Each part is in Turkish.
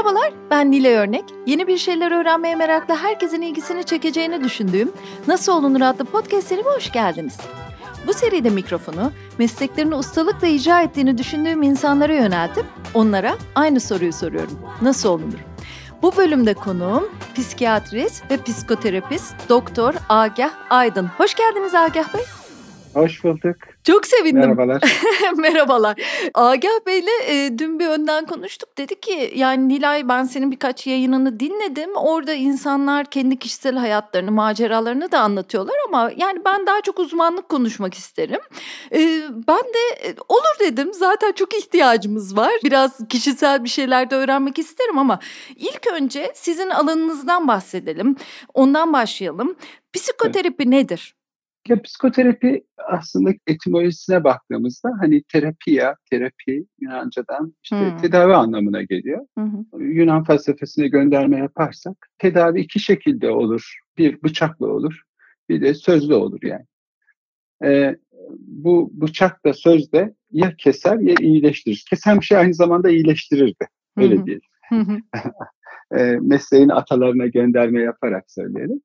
Merhabalar, ben Nile Örnek. Yeni bir şeyler öğrenmeye meraklı herkesin ilgisini çekeceğini düşündüğüm Nasıl Olunur adlı podcast serime hoş geldiniz. Bu seride mikrofonu mesleklerini ustalıkla icra ettiğini düşündüğüm insanlara yöneltip onlara aynı soruyu soruyorum. Nasıl olunur? Bu bölümde konuğum psikiyatrist ve psikoterapist Doktor Agah Aydın. Hoş geldiniz Agah Bey. Hoş bulduk. Çok sevindim. Merhabalar. Merhabalar. Agah Bey'le e, dün bir önden konuştuk. Dedi ki yani Nilay ben senin birkaç yayınını dinledim. Orada insanlar kendi kişisel hayatlarını, maceralarını da anlatıyorlar ama yani ben daha çok uzmanlık konuşmak isterim. E, ben de e, olur dedim. Zaten çok ihtiyacımız var. Biraz kişisel bir şeyler de öğrenmek isterim ama ilk önce sizin alanınızdan bahsedelim. Ondan başlayalım. Psikoterapi evet. nedir? Ya psikoterapi aslında etimolojisine baktığımızda hani terapiya, terapi Yunanca'dan işte hmm. tedavi anlamına geliyor. Hmm. Yunan felsefesine gönderme yaparsak tedavi iki şekilde olur. Bir bıçakla olur, bir de sözlü olur yani. Ee, bu bıçak da söz de ya keser ya iyileştirir. Kesen bir şey aynı zamanda iyileştirirdi. Öyle hmm. değil. e, mesleğin atalarına gönderme yaparak söyleyelim.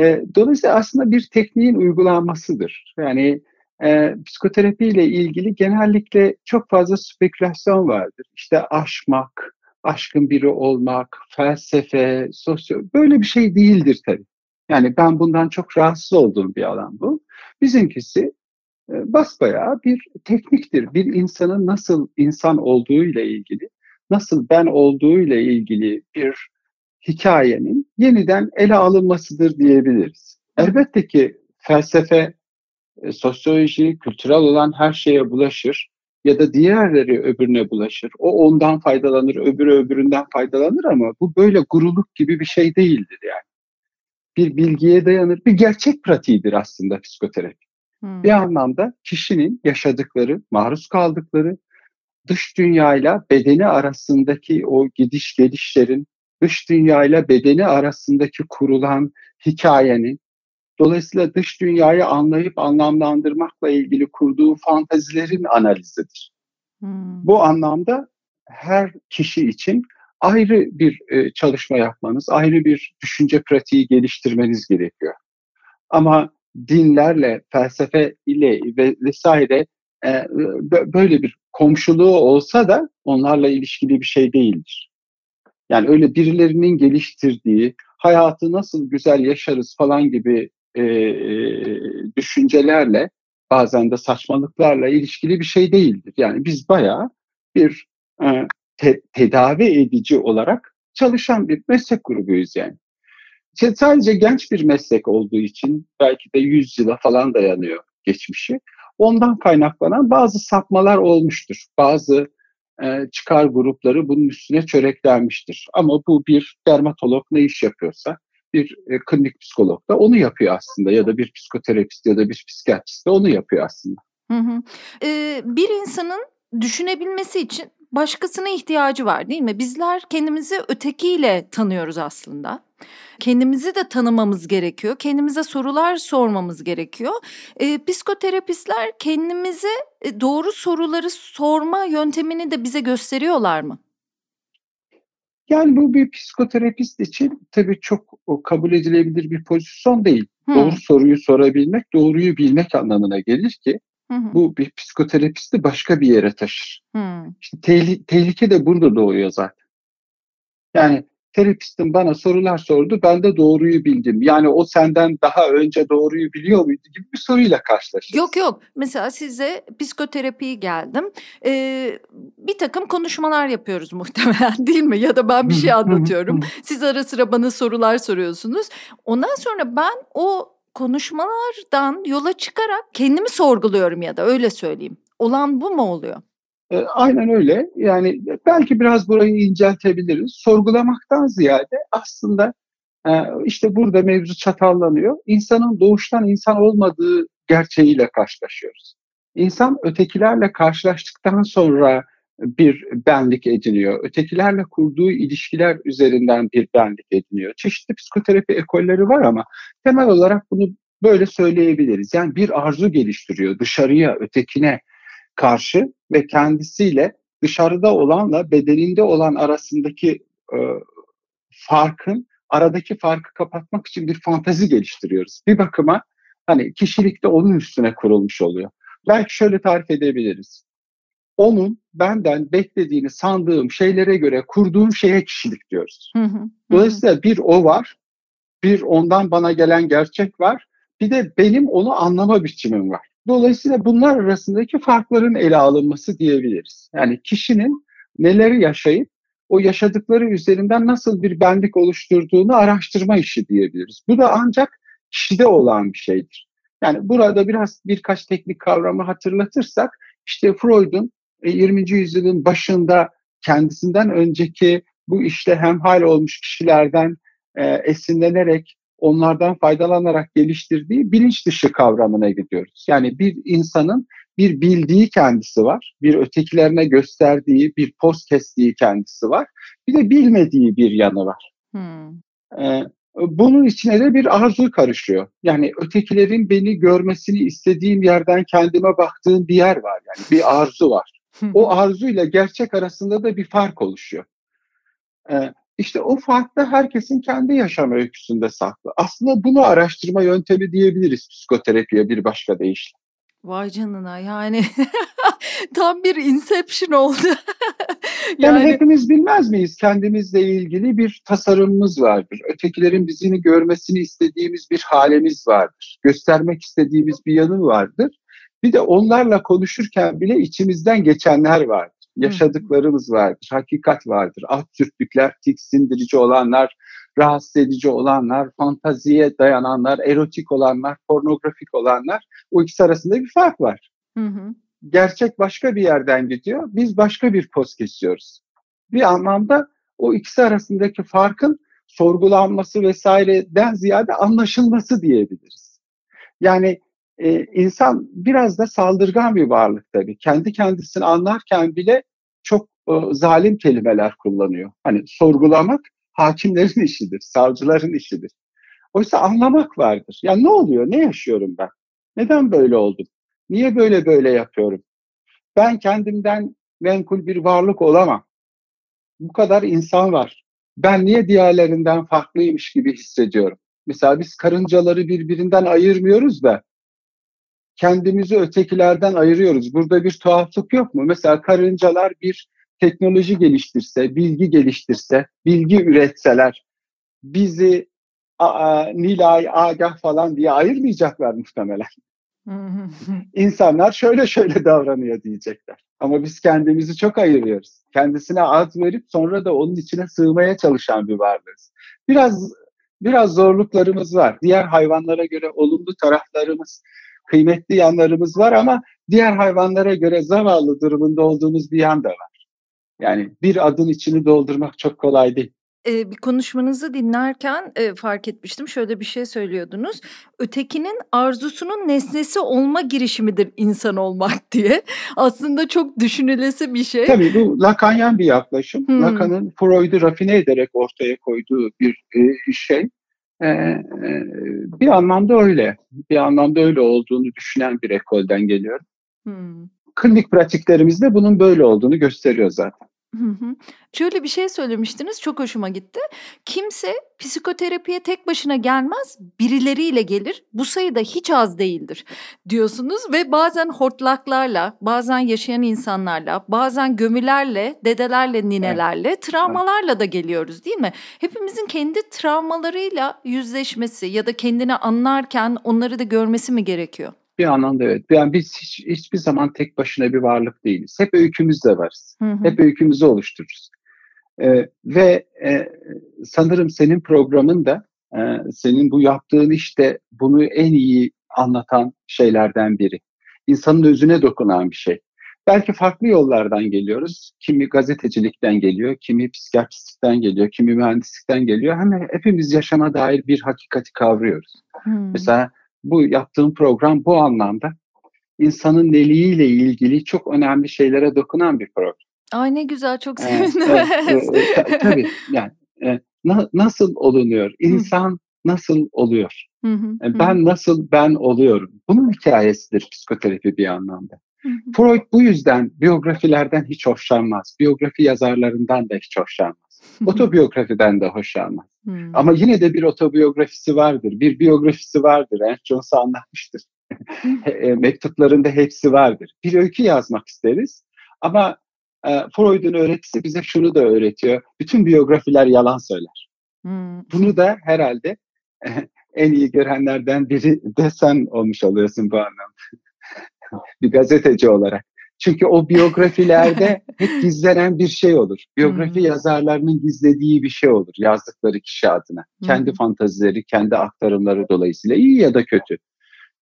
E, dolayısıyla aslında bir tekniğin uygulanmasıdır. Yani e, psikoterapi ile ilgili genellikle çok fazla spekülasyon vardır. İşte aşmak, aşkın biri olmak, felsefe, sosyo böyle bir şey değildir tabii. Yani ben bundan çok rahatsız olduğum bir alan bu. Bizimkisi e, basbayağı bir tekniktir. Bir insanın nasıl insan olduğu ile ilgili, nasıl ben olduğu ile ilgili bir hikayenin yeniden ele alınmasıdır diyebiliriz. Elbette ki felsefe, e, sosyoloji, kültürel olan her şeye bulaşır ya da diğerleri öbürüne bulaşır. O ondan faydalanır, öbürü öbüründen faydalanır ama bu böyle guruluk gibi bir şey değildir yani. Bir bilgiye dayanır, bir gerçek pratiğidir aslında psikoterapi. Hmm. Bir anlamda kişinin yaşadıkları, maruz kaldıkları, dış dünyayla bedeni arasındaki o gidiş gelişlerin dış dünya ile bedeni arasındaki kurulan hikayenin, dolayısıyla dış dünyayı anlayıp anlamlandırmakla ilgili kurduğu fantazilerin analizidir. Hmm. Bu anlamda her kişi için ayrı bir e, çalışma yapmanız, ayrı bir düşünce pratiği geliştirmeniz gerekiyor. Ama dinlerle, felsefe ile ve vesaire e, böyle bir komşuluğu olsa da onlarla ilişkili bir şey değildir. Yani öyle birilerinin geliştirdiği hayatı nasıl güzel yaşarız falan gibi e, e, düşüncelerle bazen de saçmalıklarla ilişkili bir şey değildir. Yani biz bayağı bir e, te, tedavi edici olarak çalışan bir meslek grubuyuz yani. İşte sadece genç bir meslek olduğu için belki de 100 yıla falan dayanıyor geçmişi. Ondan kaynaklanan bazı sapmalar olmuştur. Bazı e, çıkar grupları bunun üstüne çöreklenmiştir. Ama bu bir dermatolog ne iş yapıyorsa bir e, klinik psikolog da onu yapıyor aslında ya da bir psikoterapist ya da bir psikiyatrist de onu yapıyor aslında. Hı hı. Ee, bir insanın düşünebilmesi için başkasına ihtiyacı var değil mi? Bizler kendimizi ötekiyle tanıyoruz aslında. Kendimizi de tanımamız gerekiyor. Kendimize sorular sormamız gerekiyor. E, psikoterapistler kendimize e, doğru soruları sorma yöntemini de bize gösteriyorlar mı? Yani bu bir psikoterapist için tabii çok kabul edilebilir bir pozisyon değil. Hmm. Doğru soruyu sorabilmek, doğruyu bilmek anlamına gelir ki Hı Bu bir psikoterapisti başka bir yere taşır. Hı. İşte tehli- tehlike de burada doğuyor zaten. Yani terapistin bana sorular sordu, ben de doğruyu bildim. Yani o senden daha önce doğruyu biliyor muydu gibi bir soruyla karşılaşırız. Yok yok. Mesela size psikoterapi geldim. Ee, bir takım konuşmalar yapıyoruz muhtemelen değil mi? Ya da ben bir şey anlatıyorum. Siz ara sıra bana sorular soruyorsunuz. Ondan sonra ben o konuşmalardan yola çıkarak kendimi sorguluyorum ya da öyle söyleyeyim. Olan bu mu oluyor? E, aynen öyle. Yani belki biraz burayı inceltebiliriz. Sorgulamaktan ziyade aslında e, işte burada mevzu çatallanıyor. İnsanın doğuştan insan olmadığı gerçeğiyle karşılaşıyoruz. İnsan ötekilerle karşılaştıktan sonra bir benlik ediniyor. Ötekilerle kurduğu ilişkiler üzerinden bir benlik ediniyor. Çeşitli psikoterapi ekolleri var ama temel olarak bunu böyle söyleyebiliriz. Yani bir arzu geliştiriyor dışarıya, ötekine karşı ve kendisiyle dışarıda olanla bedeninde olan arasındaki e, farkın aradaki farkı kapatmak için bir fantazi geliştiriyoruz. Bir bakıma hani kişilikte onun üstüne kurulmuş oluyor. Belki şöyle tarif edebiliriz. Onun benden beklediğini sandığım şeylere göre kurduğum şeye kişilik diyoruz. Hı hı, Dolayısıyla bir o var, bir ondan bana gelen gerçek var, bir de benim onu anlama biçimim var. Dolayısıyla bunlar arasındaki farkların ele alınması diyebiliriz. Yani kişinin neleri yaşayıp o yaşadıkları üzerinden nasıl bir benlik oluşturduğunu araştırma işi diyebiliriz. Bu da ancak kişide olan bir şeydir. Yani burada biraz birkaç teknik kavramı hatırlatırsak işte Freud'un 20. E, yüzyılın başında kendisinden önceki bu işte hemhal olmuş kişilerden e, esinlenerek onlardan faydalanarak geliştirdiği bilinç dışı kavramına gidiyoruz. Yani bir insanın bir bildiği kendisi var, bir ötekilerine gösterdiği, bir post kestiği kendisi var, bir de bilmediği bir yanı var. Hmm. Ee, bunun içine de bir arzu karışıyor. Yani ötekilerin beni görmesini istediğim yerden kendime baktığım bir yer var. Yani bir arzu var. o arzuyla gerçek arasında da bir fark oluşuyor. Ee, işte o fark da herkesin kendi yaşam öyküsünde saklı. Aslında bunu araştırma yöntemi diyebiliriz psikoterapiye bir başka deyişle. Vay canına yani tam bir inception oldu. yani, yani hepimiz bilmez miyiz? Kendimizle ilgili bir tasarımımız vardır. Ötekilerin bizini görmesini istediğimiz bir halimiz vardır. Göstermek istediğimiz bir yanı vardır. Bir de onlarla konuşurken bile içimizden geçenler vardır. Yaşadıklarımız vardır, hakikat vardır. Alt sürtlükler, tiksindirici olanlar, rahatsız edici olanlar, fantaziye dayananlar, erotik olanlar, pornografik olanlar o ikisi arasında bir fark var. Hı hı. Gerçek başka bir yerden gidiyor, biz başka bir poz kesiyoruz. Bir anlamda o ikisi arasındaki farkın sorgulanması vesaireden ziyade anlaşılması diyebiliriz. Yani e, insan biraz da saldırgan bir varlık tabii. Kendi kendisini anlarken bile çok e, zalim kelimeler kullanıyor. Hani sorgulamak hakimlerin işidir, savcıların işidir. Oysa anlamak vardır. Ya ne oluyor, ne yaşıyorum ben? Neden böyle oldum? Niye böyle böyle yapıyorum? Ben kendimden menkul bir varlık olamam. Bu kadar insan var. Ben niye diğerlerinden farklıymış gibi hissediyorum? Mesela biz karıncaları birbirinden ayırmıyoruz da kendimizi ötekilerden ayırıyoruz. Burada bir tuhaflık yok mu? Mesela karıncalar bir teknoloji geliştirse, bilgi geliştirse, bilgi üretseler bizi a, Nilay, Agah falan diye ayırmayacaklar muhtemelen. İnsanlar şöyle şöyle davranıyor diyecekler. Ama biz kendimizi çok ayırıyoruz. Kendisine ad verip sonra da onun içine sığmaya çalışan bir varlığız. Biraz biraz zorluklarımız var. Diğer hayvanlara göre olumlu taraflarımız, kıymetli yanlarımız var ama diğer hayvanlara göre zavallı durumunda olduğumuz bir yan da var. Yani bir adın içini doldurmak çok kolay değil. Eee, bir konuşmanızı dinlerken, eee, fark etmiştim. Şöyle bir şey söylüyordunuz. Ötekinin arzusunun nesnesi olma girişimidir insan olmak diye. Aslında çok düşünülesi bir şey. Tabii bu Lacanyan bir yaklaşım. Hımm. Lacan'ın Freud'u rafine ederek ortaya koyduğu bir, eee, şey. Eee, bir anlamda öyle. Bir anlamda öyle olduğunu düşünen bir ekolden geliyorum. Hımm klinik pratiklerimizde bunun böyle olduğunu gösteriyor zaten. Hı hı. Şöyle bir şey söylemiştiniz, çok hoşuma gitti. Kimse psikoterapiye tek başına gelmez, birileriyle gelir. Bu sayı da hiç az değildir diyorsunuz ve bazen hortlaklarla, bazen yaşayan insanlarla, bazen gömülerle, dedelerle, ninelerle, evet. travmalarla da geliyoruz değil mi? Hepimizin kendi travmalarıyla yüzleşmesi ya da kendini anlarken onları da görmesi mi gerekiyor? Bir anlamda evet. Yani biz hiç, hiçbir zaman tek başına bir varlık değiliz. Hep öykümüzle varız. Hı hı. Hep öykümüzü oluştururuz. Ee, ve e, sanırım senin programın da e, senin bu yaptığın işte bunu en iyi anlatan şeylerden biri. İnsanın özüne dokunan bir şey. Belki farklı yollardan geliyoruz. Kimi gazetecilikten geliyor, kimi psikiyatristlikten geliyor, kimi mühendislikten geliyor. Ama hepimiz yaşama dair bir hakikati kavruyoruz. Hmm. Mesela bu yaptığım program bu anlamda insanın neliğiyle ilgili çok önemli şeylere dokunan bir program. Ay ne güzel çok sevindim. Ee, e, e, tabii yani e, na, nasıl olunuyor? İnsan hı. nasıl oluyor? Hı hı, e, ben hı. nasıl ben oluyorum? Bunun hikayesidir psikoterapi bir anlamda. Hı hı. Freud bu yüzden biyografilerden hiç hoşlanmaz. Biyografi yazarlarından da hiç hoşlanmaz. Otobiyografiden de hoşlanmaz. Hmm. Ama yine de bir otobiyografisi vardır, bir biyografisi vardır. Ernst Jones'a anlatmıştır. E, mektuplarında hepsi vardır. Bir öykü yazmak isteriz ama e, Freud'un öğretisi bize şunu da öğretiyor. Bütün biyografiler yalan söyler. Hmm. Bunu da herhalde e, en iyi görenlerden biri de sen olmuş oluyorsun bu anlamda. bir gazeteci olarak. Çünkü o biyografilerde hep gizlenen bir şey olur. Biyografi hmm. yazarlarının gizlediği bir şey olur yazdıkları kişi adına. Hmm. Kendi fantazileri, kendi aktarımları dolayısıyla iyi ya da kötü.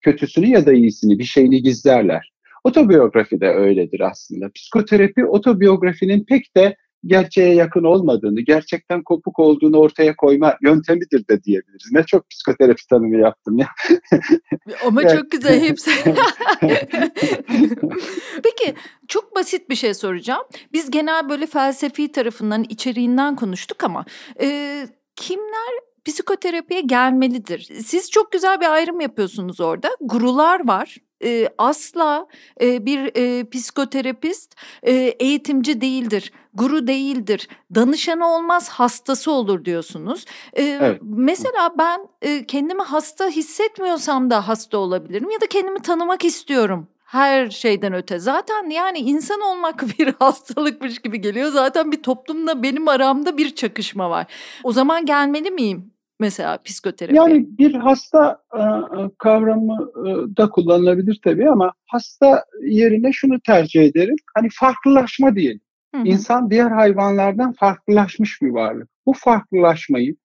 Kötüsünü ya da iyisini bir şeyini gizlerler. Otobiyografi de öyledir aslında. Psikoterapi otobiyografinin pek de gerçeğe yakın olmadığını, gerçekten kopuk olduğunu ortaya koyma yöntemidir de diyebiliriz. Ne çok psikoterapi tanımı yaptım ya. Ama çok güzel hepsi. Peki çok basit bir şey soracağım. Biz genel böyle felsefi tarafından, içeriğinden konuştuk ama e, kimler psikoterapiye gelmelidir? Siz çok güzel bir ayrım yapıyorsunuz orada. Gurular var e, asla e, bir e, psikoterapist e, eğitimci değildir, guru değildir, danışanı olmaz hastası olur diyorsunuz. E, evet. Mesela ben e, kendimi hasta hissetmiyorsam da hasta olabilirim ya da kendimi tanımak istiyorum her şeyden öte. Zaten yani insan olmak bir hastalıkmış gibi geliyor. Zaten bir toplumla benim aramda bir çakışma var. O zaman gelmeli miyim? Mesela psikoterapi? Yani bir hasta e, e, kavramı e, da kullanılabilir tabii ama hasta yerine şunu tercih ederim. Hani farklılaşma diyelim. Hı hı. İnsan diğer hayvanlardan farklılaşmış bir varlık. Bu farklılaşmayı,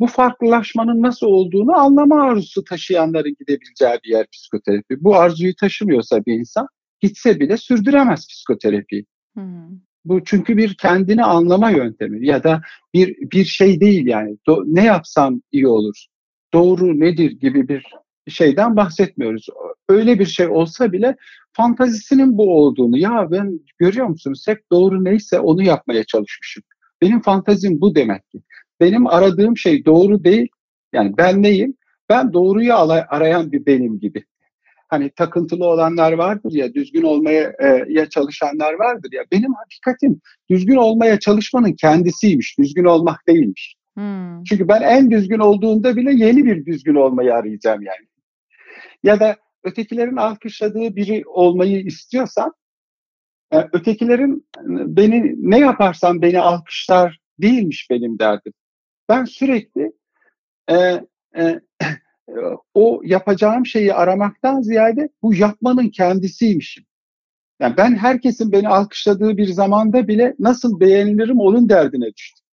bu farklılaşmanın nasıl olduğunu anlama arzusu taşıyanların gidebileceği bir yer psikoterapi. Bu arzuyu taşımıyorsa bir insan gitse bile sürdüremez psikoterapiyi. Hı. Bu çünkü bir kendini anlama yöntemi ya da bir bir şey değil yani. Do, ne yapsam iyi olur? Doğru nedir gibi bir şeyden bahsetmiyoruz. Öyle bir şey olsa bile fantazisinin bu olduğunu ya ben görüyor musunuz hep doğru neyse onu yapmaya çalışmışım. Benim fantazim bu demek ki. Benim aradığım şey doğru değil. Yani ben neyim? Ben doğruyu arayan bir benim gibi hani takıntılı olanlar vardır ya, düzgün olmaya e, ya çalışanlar vardır ya. Benim hakikatim düzgün olmaya çalışmanın kendisiymiş, düzgün olmak değilmiş. Hmm. Çünkü ben en düzgün olduğunda bile yeni bir düzgün olmayı arayacağım yani. Ya da ötekilerin alkışladığı biri olmayı istiyorsam, e, ötekilerin beni ne yaparsam beni alkışlar değilmiş benim derdim. Ben sürekli e, e, o yapacağım şeyi aramaktan ziyade bu yapmanın kendisiymişim. Yani ben herkesin beni alkışladığı bir zamanda bile nasıl beğenilirim onun derdine düştüm.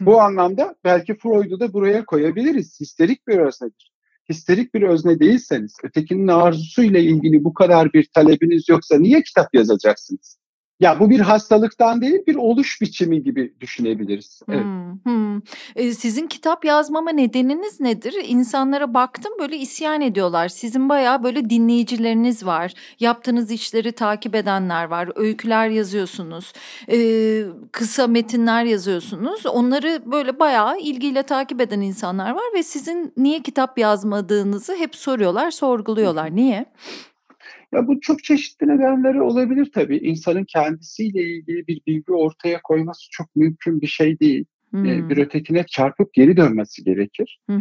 bu anlamda belki Freud'u da buraya koyabiliriz. Histerik bir öznedir. Histerik bir özne değilseniz, ötekinin arzusuyla ilgili bu kadar bir talebiniz yoksa niye kitap yazacaksınız? Ya bu bir hastalıktan değil bir oluş biçimi gibi düşünebiliriz. Evet. Hmm, hmm. Ee, sizin kitap yazmama nedeniniz nedir? İnsanlara baktım böyle isyan ediyorlar. Sizin bayağı böyle dinleyicileriniz var. Yaptığınız işleri takip edenler var. Öyküler yazıyorsunuz. Ee, kısa metinler yazıyorsunuz. Onları böyle bayağı ilgiyle takip eden insanlar var ve sizin niye kitap yazmadığınızı hep soruyorlar, sorguluyorlar. Niye? Ya bu çok çeşitli nedenleri olabilir tabii. İnsanın kendisiyle ilgili bir bilgi ortaya koyması çok mümkün bir şey değil. Hmm. bir ötekine çarpıp geri dönmesi gerekir. Hı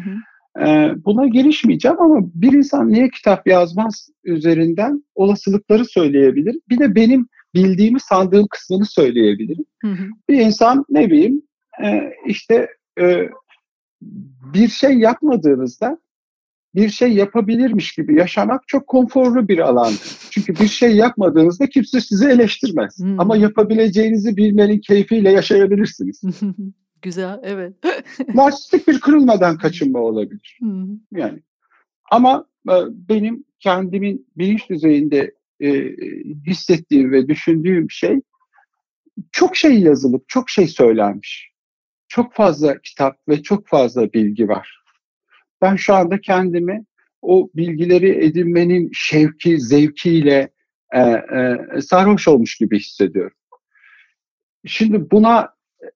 Ee, buna girişmeyeceğim ama bir insan niye kitap yazmaz üzerinden olasılıkları söyleyebilir. Bir de benim bildiğimi sandığım kısmını söyleyebilirim. Hı hı. Bir insan ne bileyim e, işte e, bir şey yapmadığınızda bir şey yapabilirmiş gibi yaşamak çok konforlu bir alan. Çünkü bir şey yapmadığınızda kimse sizi eleştirmez. Hmm. Ama yapabileceğinizi bilmenin keyfiyle yaşayabilirsiniz. Güzel, evet. Narsistik bir kırılmadan kaçınma olabilir. Hmm. Yani ama e, benim kendimin bilinç düzeyinde e, hissettiğim ve düşündüğüm şey çok şey yazılıp çok şey söylenmiş. Çok fazla kitap ve çok fazla bilgi var ben şu anda kendimi o bilgileri edinmenin şevki, zevkiyle e, e, sarhoş olmuş gibi hissediyorum. Şimdi buna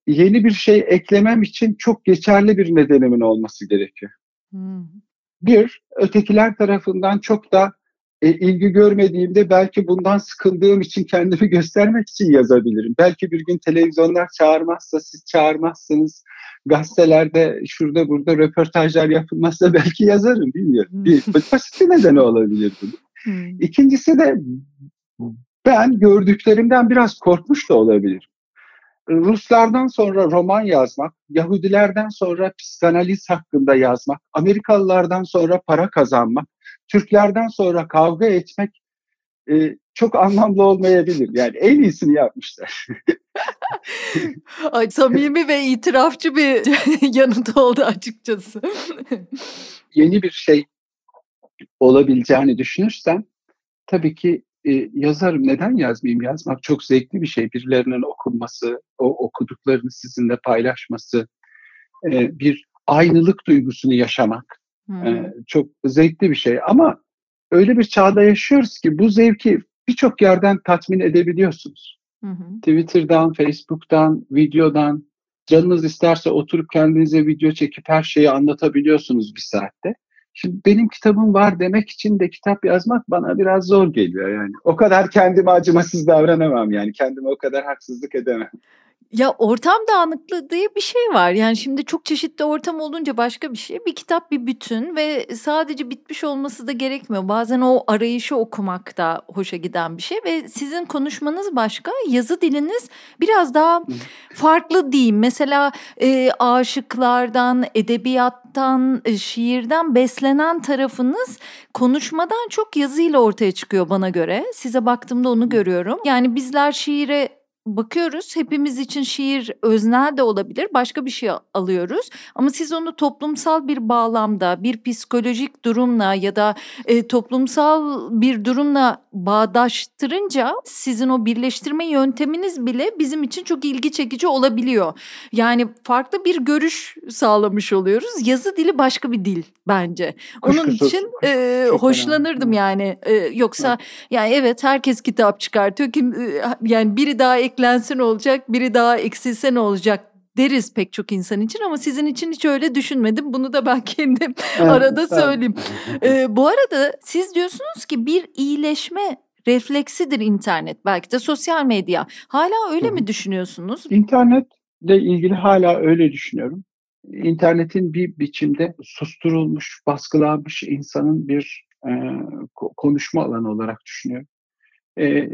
yeni bir şey eklemem için çok geçerli bir nedenimin olması gerekiyor. Hmm. Bir, ötekiler tarafından çok da e, ilgi görmediğimde belki bundan sıkıldığım için kendimi göstermek için yazabilirim. Belki bir gün televizyonlar çağırmazsa, siz çağırmazsınız, gazetelerde şurada burada röportajlar yapılmazsa belki yazarım bilmiyorum. Bir basit bir nedeni olabilir bu. Hmm. İkincisi de ben gördüklerimden biraz korkmuş da olabilir. Ruslardan sonra roman yazmak, Yahudilerden sonra psikanaliz hakkında yazmak, Amerikalılardan sonra para kazanmak, Türklerden sonra kavga etmek e, çok anlamlı olmayabilir. Yani en iyisini yapmışlar. Ay, samimi ve itirafçı bir yanıt oldu açıkçası. Yeni bir şey olabileceğini düşünürsen tabii ki e, yazarım. Neden yazmayayım? Yazmak çok zevkli bir şey. Birilerinin okunması, o okuduklarını sizinle paylaşması, e, bir aynılık duygusunu yaşamak hmm. e, çok zevkli bir şey. Ama öyle bir çağda yaşıyoruz ki bu zevki birçok yerden tatmin edebiliyorsunuz. Hı Twitter'dan, Facebook'tan, videodan, canınız isterse oturup kendinize video çekip her şeyi anlatabiliyorsunuz bir saatte. Şimdi benim kitabım var demek için de kitap yazmak bana biraz zor geliyor yani. O kadar kendime acımasız davranamam yani. Kendime o kadar haksızlık edemem. Ya ortam dağınıklığı diye bir şey var. Yani şimdi çok çeşitli ortam olunca başka bir şey. Bir kitap bir bütün ve sadece bitmiş olması da gerekmiyor. Bazen o arayışı okumak da hoşa giden bir şey ve sizin konuşmanız başka, yazı diliniz biraz daha farklı diyeyim. Mesela e, aşıklardan, edebiyattan, e, şiirden beslenen tarafınız konuşmadan çok yazıyla ortaya çıkıyor bana göre. Size baktığımda onu görüyorum. Yani bizler şiire bakıyoruz. Hepimiz için şiir öznel de olabilir. Başka bir şey alıyoruz. Ama siz onu toplumsal bir bağlamda, bir psikolojik durumla ya da e, toplumsal bir durumla bağdaştırınca sizin o birleştirme yönteminiz bile bizim için çok ilgi çekici olabiliyor. Yani farklı bir görüş sağlamış oluyoruz. Yazı dili başka bir dil bence. Onun Kuşkusuz. için e, hoşlanırdım yani. E, yoksa evet. yani evet herkes kitap çıkartıyor. Kim e, yani biri daha eklense ne olacak, biri daha eksilse ne olacak deriz pek çok insan için ama sizin için hiç öyle düşünmedim. Bunu da ben kendim evet, arada söyleyeyim. ee, bu arada siz diyorsunuz ki bir iyileşme refleksidir internet. Belki de sosyal medya. Hala öyle Hı. mi düşünüyorsunuz? İnternetle ilgili hala öyle düşünüyorum. İnternetin bir biçimde susturulmuş, baskılanmış insanın bir e, konuşma alanı olarak düşünüyorum. E,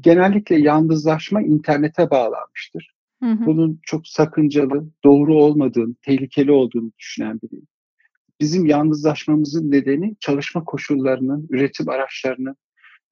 genellikle yalnızlaşma internete bağlanmıştır. Hı hı. Bunun çok sakıncalı, doğru olmadığını, tehlikeli olduğunu düşünen biriyim. Bizim yalnızlaşmamızın nedeni çalışma koşullarının, üretim araçlarının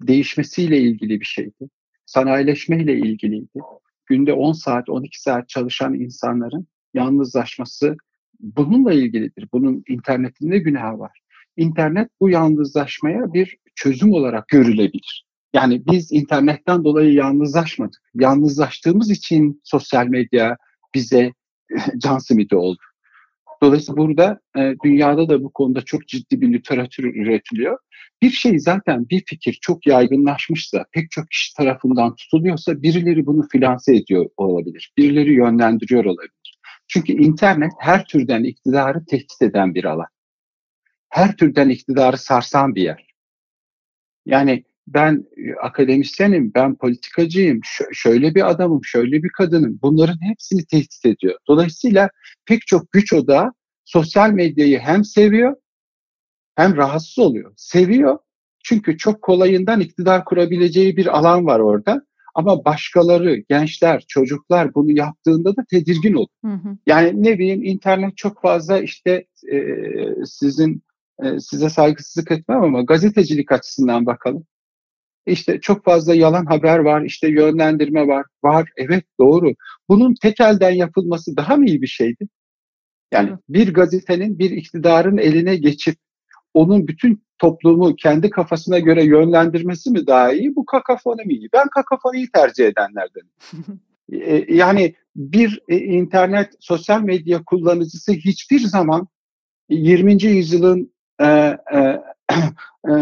değişmesiyle ilgili bir şeydi. Sanayileşmeyle ilgiliydi. Günde 10 saat, 12 saat çalışan insanların yalnızlaşması bununla ilgilidir. Bunun internetinde günah var. İnternet bu yalnızlaşmaya bir çözüm olarak görülebilir. Yani biz internetten dolayı yalnızlaşmadık. Yalnızlaştığımız için sosyal medya bize can simidi oldu. Dolayısıyla burada e, dünyada da bu konuda çok ciddi bir literatür üretiliyor. Bir şey zaten bir fikir çok yaygınlaşmışsa, pek çok kişi tarafından tutuluyorsa birileri bunu finanse ediyor olabilir. Birileri yönlendiriyor olabilir. Çünkü internet her türden iktidarı tehdit eden bir alan. Her türden iktidarı sarsan bir yer. Yani ben e, akademisyenim, ben politikacıyım, şöyle bir adamım, şöyle bir kadınım. Bunların hepsini tehdit ediyor. Dolayısıyla pek çok güç odağı sosyal medyayı hem seviyor hem rahatsız oluyor. Seviyor çünkü çok kolayından iktidar kurabileceği bir alan var orada. Ama başkaları, gençler, çocuklar bunu yaptığında da tedirgin olur. Hı hı. Yani ne bileyim internet çok fazla işte e, sizin e, size saygısızlık etmem ama gazetecilik açısından bakalım. İşte çok fazla yalan haber var, işte yönlendirme var. Var, evet doğru. Bunun tek elden yapılması daha mı iyi bir şeydi? Yani evet. bir gazetenin bir iktidarın eline geçip onun bütün toplumu kendi kafasına göre yönlendirmesi mi daha iyi? Bu kakafoni mi iyi? Ben kakafoniyi tercih edenlerdenim. E, yani bir e, internet, sosyal medya kullanıcısı hiçbir zaman 20. yüzyılın e, e, e,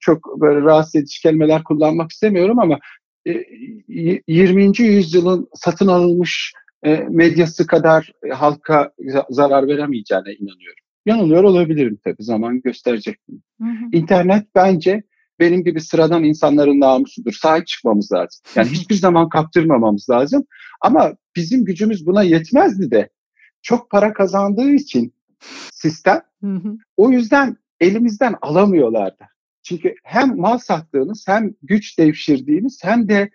çok böyle rahatsız edici kelimeler kullanmak istemiyorum ama 20. E, yüzyılın satın alınmış e, medyası kadar halka zarar veremeyeceğine inanıyorum. Yanılıyor olabilirim tabii. Zaman gösterecek. Hı hı. İnternet bence benim gibi sıradan insanların namusudur. Sahip çıkmamız lazım. Yani hiçbir zaman kaptırmamamız lazım. Ama bizim gücümüz buna yetmezdi de. Çok para kazandığı için sistem o yüzden elimizden alamıyorlardı. Çünkü hem mal sattığınız hem güç devşirdiğiniz hem de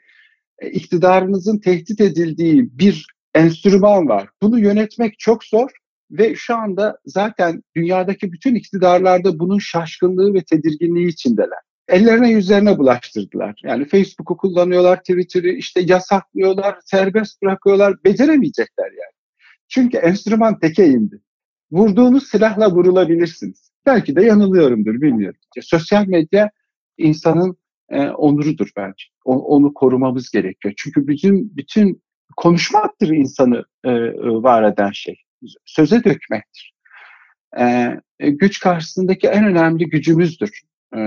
e, iktidarınızın tehdit edildiği bir enstrüman var. Bunu yönetmek çok zor ve şu anda zaten dünyadaki bütün iktidarlarda bunun şaşkınlığı ve tedirginliği içindeler. Ellerine yüzlerine bulaştırdılar. Yani Facebook'u kullanıyorlar, Twitter'ı işte yasaklıyorlar, serbest bırakıyorlar. Beceremeyecekler yani. Çünkü enstrüman teke indi. Vurduğunuz silahla vurulabilirsiniz. Belki de yanılıyorumdur bilmiyorum. Sosyal medya insanın e, onurudur bence. O, onu korumamız gerekiyor. Çünkü bütün bütün konuşmaktır insanı e, var eden şey. Söze dökmektir. E, e, güç karşısındaki en önemli gücümüzdür e,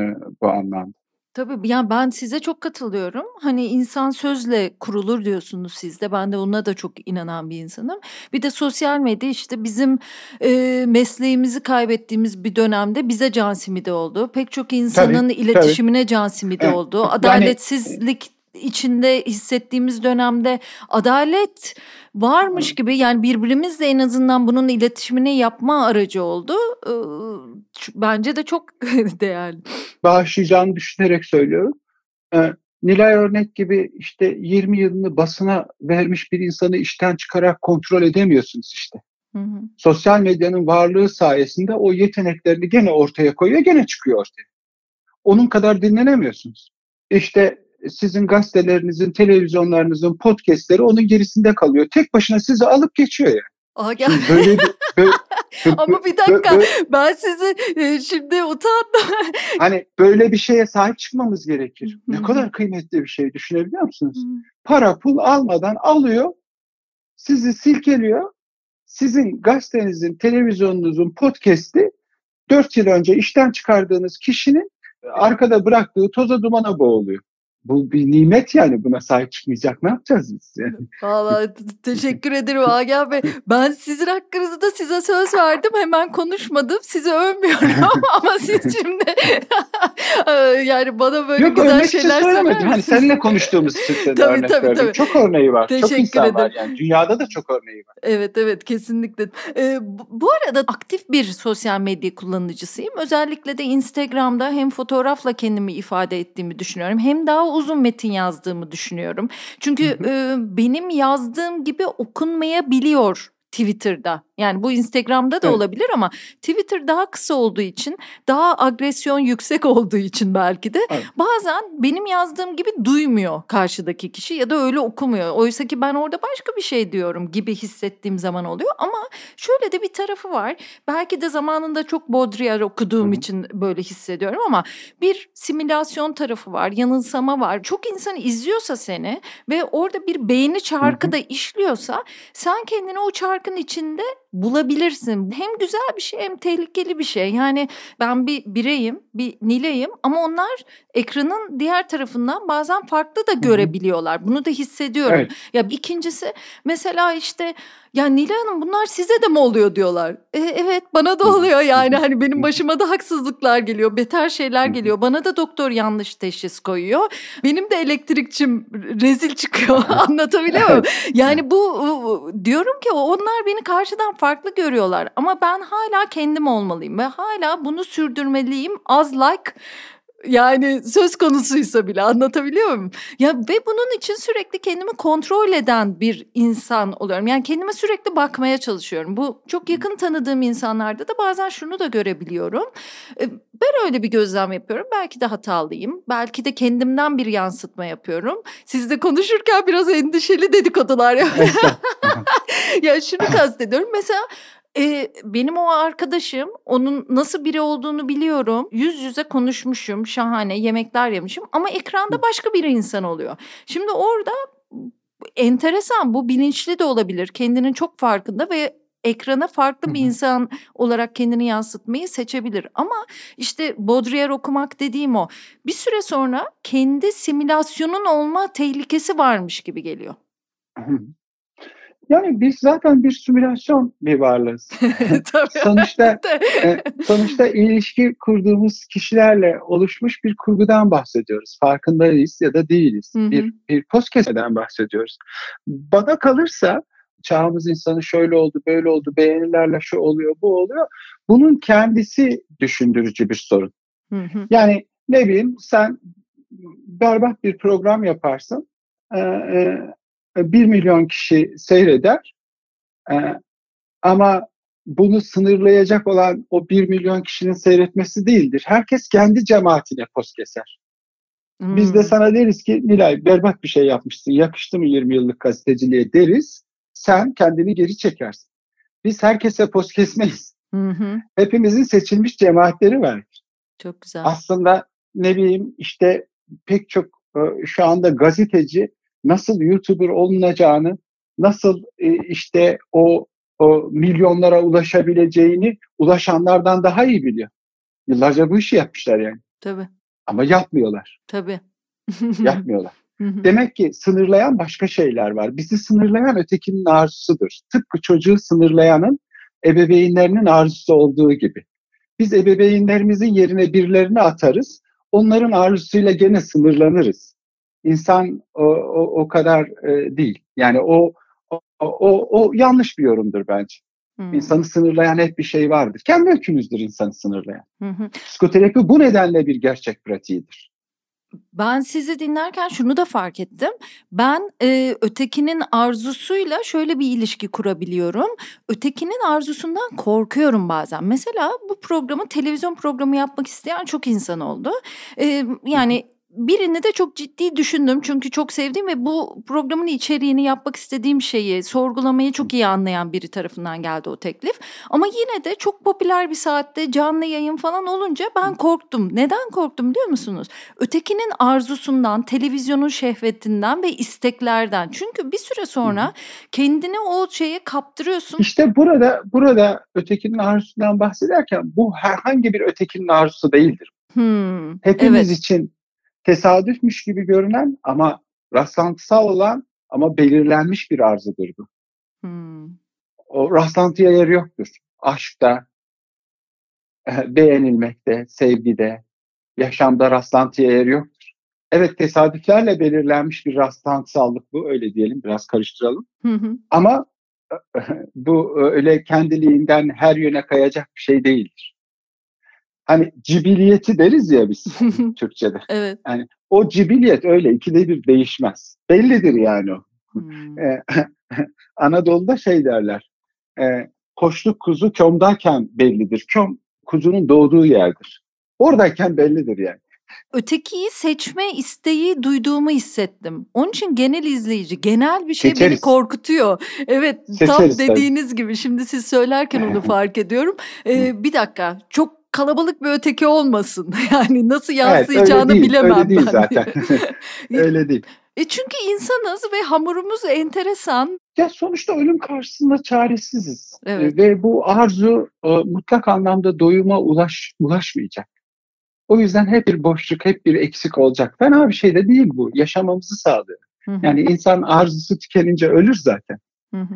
bu anlamda. Tabii yani ben size çok katılıyorum. Hani insan sözle kurulur diyorsunuz siz de. Ben de ona da çok inanan bir insanım. Bir de sosyal medya işte bizim e, mesleğimizi kaybettiğimiz bir dönemde bize can simidi oldu. Pek çok insanın tabii, iletişimine tabii. can simidi evet. oldu. Adaletsizlik içinde hissettiğimiz dönemde adalet varmış gibi yani birbirimizle en azından bunun iletişimini yapma aracı oldu. Bence de çok değerli. Bağışlayacağını düşünerek söylüyorum. Nilay Örnek gibi işte 20 yılını basına vermiş bir insanı işten çıkarak kontrol edemiyorsunuz işte. Hı hı. Sosyal medyanın varlığı sayesinde o yeteneklerini gene ortaya koyuyor, gene çıkıyor ortaya. Onun kadar dinlenemiyorsunuz. İşte sizin gazetelerinizin, televizyonlarınızın podcastleri onun gerisinde kalıyor. Tek başına sizi alıp geçiyor yani. Aga. Böyle, böyle, Ama bir dakika böyle, ben sizi e, şimdi utandım. hani böyle bir şeye sahip çıkmamız gerekir. ne kadar kıymetli bir şey düşünebiliyor musunuz? Para pul almadan alıyor, sizi silkeliyor. Sizin gazetenizin, televizyonunuzun podcast'i 4 yıl önce işten çıkardığınız kişinin arkada bıraktığı toza dumana boğuluyor bu bir nimet yani buna sahip çıkmayacak ne yapacağız biz yani? Valla teşekkür ederim Agah Bey. Ben sizin hakkınızda size söz verdim hemen konuşmadım sizi övmüyorum ama siz şimdi yani bana böyle Yok, güzel şeyler söylemedim. Hani seninle konuştuğumuz için tabii, örnek tabii, verdim. Tabii. Çok örneği var. Teşekkür çok insan ederim. var yani. Dünyada da çok örneği var. Evet evet kesinlikle. Ee, bu arada aktif bir sosyal medya kullanıcısıyım. Özellikle de Instagram'da hem fotoğrafla kendimi ifade ettiğimi düşünüyorum hem daha uzun metin yazdığımı düşünüyorum. Çünkü e, benim yazdığım gibi okunmayabiliyor Twitter'da. Yani bu Instagram'da da evet. olabilir ama Twitter daha kısa olduğu için, daha agresyon yüksek olduğu için belki de evet. bazen benim yazdığım gibi duymuyor karşıdaki kişi ya da öyle okumuyor. Oysa ki ben orada başka bir şey diyorum gibi hissettiğim zaman oluyor ama şöyle de bir tarafı var. Belki de zamanında çok Baudrillard okuduğum Hı-hı. için böyle hissediyorum ama bir simülasyon tarafı var, yanılsama var. Çok insan izliyorsa seni ve orada bir beğeni çarkı da işliyorsa sen kendini o çarkın içinde bulabilirsin. Hem güzel bir şey hem tehlikeli bir şey. Yani ben bir bireyim, bir Nilay'ım ama onlar ekranın diğer tarafından bazen farklı da görebiliyorlar. Bunu da hissediyorum. Evet. Ya ikincisi mesela işte ya Nilay Hanım bunlar size de mi oluyor diyorlar. E, evet bana da oluyor yani hani benim başıma da haksızlıklar geliyor, beter şeyler geliyor. Bana da doktor yanlış teşhis koyuyor. Benim de elektrikçim rezil çıkıyor. Anlatabiliyor muyum? Yani bu diyorum ki onlar beni karşıdan farklı görüyorlar ama ben hala kendim olmalıyım ve hala bunu sürdürmeliyim. Az like yani söz konusuysa bile anlatabiliyor muyum? Ya ve bunun için sürekli kendimi kontrol eden bir insan oluyorum. Yani kendime sürekli bakmaya çalışıyorum. Bu çok yakın tanıdığım insanlarda da bazen şunu da görebiliyorum. Ben öyle bir gözlem yapıyorum. Belki de hatalıyım. Belki de kendimden bir yansıtma yapıyorum. Sizle konuşurken biraz endişeli dedikodular yapıyorum. ya şunu kastediyorum. Mesela Eee, benim o arkadaşım, onun nasıl biri olduğunu biliyorum. Yüz yüze konuşmuşum, şahane yemekler yemişim ama ekranda başka bir insan oluyor. Şimdi orada enteresan, bu bilinçli de olabilir. Kendinin çok farkında ve ekrana farklı bir insan olarak kendini yansıtmayı seçebilir. Ama işte Baudrillard okumak dediğim o. Bir süre sonra kendi simülasyonun olma tehlikesi varmış gibi geliyor. Yani biz zaten bir simülasyon bir varlığız. sonuçta e, sonuçta ilişki kurduğumuz kişilerle oluşmuş bir kurgudan bahsediyoruz. Farkındayız ya da değiliz. Hı. Bir bir postkeseden bahsediyoruz. Bana kalırsa çağımız insanı şöyle oldu, böyle oldu, beğenilerle şu oluyor, bu oluyor. Bunun kendisi düşündürücü bir sorun. Yani ne bileyim sen berbat bir program yaparsın. Ee, e, e, 1 milyon kişi seyreder. E, ama bunu sınırlayacak olan o 1 milyon kişinin seyretmesi değildir. Herkes kendi cemaatine poz keser. Hmm. Biz de sana deriz ki Nilay berbat bir şey yapmışsın, yakıştı mı 20 yıllık gazeteciliğe deriz. Sen kendini geri çekersin. Biz herkese poz kesmeyiz. Hı hı. Hepimizin seçilmiş cemaatleri var. Çok güzel. Aslında ne bileyim işte pek çok e, şu anda gazeteci nasıl YouTuber olunacağını, nasıl e, işte o, o milyonlara ulaşabileceğini ulaşanlardan daha iyi biliyor. Yıllarca bu işi yapmışlar yani. Tabii. Ama yapmıyorlar. Tabii. yapmıyorlar. Demek ki sınırlayan başka şeyler var. Bizi sınırlayan ötekinin arzusudur. Tıpkı çocuğu sınırlayanın ebeveynlerinin arzusu olduğu gibi. Biz ebeveynlerimizin yerine birilerini atarız. Onların arzusuyla gene sınırlanırız. İnsan o, o, o kadar e, değil. Yani o, o, o, o yanlış bir yorumdur bence. Hmm. İnsanı sınırlayan hep bir şey vardır. Kendi öykümüzdür insanı sınırlayan. Hmm. Psikoterapi bu nedenle bir gerçek pratiğidir. Ben sizi dinlerken şunu da fark ettim. Ben e, ötekinin arzusuyla şöyle bir ilişki kurabiliyorum. Ötekinin arzusundan korkuyorum bazen. Mesela bu programı televizyon programı yapmak isteyen çok insan oldu. E, yani birini de çok ciddi düşündüm çünkü çok sevdiğim ve bu programın içeriğini yapmak istediğim şeyi sorgulamayı çok iyi anlayan biri tarafından geldi o teklif. Ama yine de çok popüler bir saatte canlı yayın falan olunca ben korktum. Neden korktum biliyor musunuz? Ötekinin arzusundan, televizyonun şehvetinden ve isteklerden. Çünkü bir süre sonra kendini o şeye kaptırıyorsun. İşte burada burada ötekinin arzusundan bahsederken bu herhangi bir ötekinin arzusu değildir. Hmm, Hepimiz evet. için tesadüfmüş gibi görünen ama rastlantısal olan ama belirlenmiş bir arzudur bu. Hmm. O rastlantıya yer yoktur. Aşkta, eh, beğenilmekte, sevgide, yaşamda rastlantıya yer yoktur. Evet tesadüflerle belirlenmiş bir rastlantısallık bu öyle diyelim biraz karıştıralım. Hı hı. Ama eh, bu öyle kendiliğinden her yöne kayacak bir şey değildir hani cibiliyeti deriz ya biz Türkçe'de. Evet. Yani o cibiliyet öyle ikide bir değişmez. Bellidir yani o. Hmm. Ee, Anadolu'da şey derler. E, koçluk kuzu kömdayken bellidir. Köm kuzunun doğduğu yerdir. Oradayken bellidir yani. Ötekiyi seçme isteği duyduğumu hissettim. Onun için genel izleyici, genel bir şey Seçeriz. beni korkutuyor. Evet, Seçeriz, tam dediğiniz tabii. gibi. Şimdi siz söylerken onu fark ediyorum. Ee, bir dakika, çok kalabalık bir öteki olmasın. Yani nasıl yansıyacağını evet, öyle değil, bilemem öyle değil ben. zaten. öyle değil. E çünkü insanız ve hamurumuz enteresan. Ya sonuçta ölüm karşısında çaresiziz. Evet. Ve bu arzu e, mutlak anlamda doyuma ulaş, ulaşmayacak. O yüzden hep bir boşluk, hep bir eksik olacak. Fena bir şey de değil bu. Yaşamamızı sağlıyor. Hı hı. Yani insan arzusu tükenince ölür zaten. Hı hı.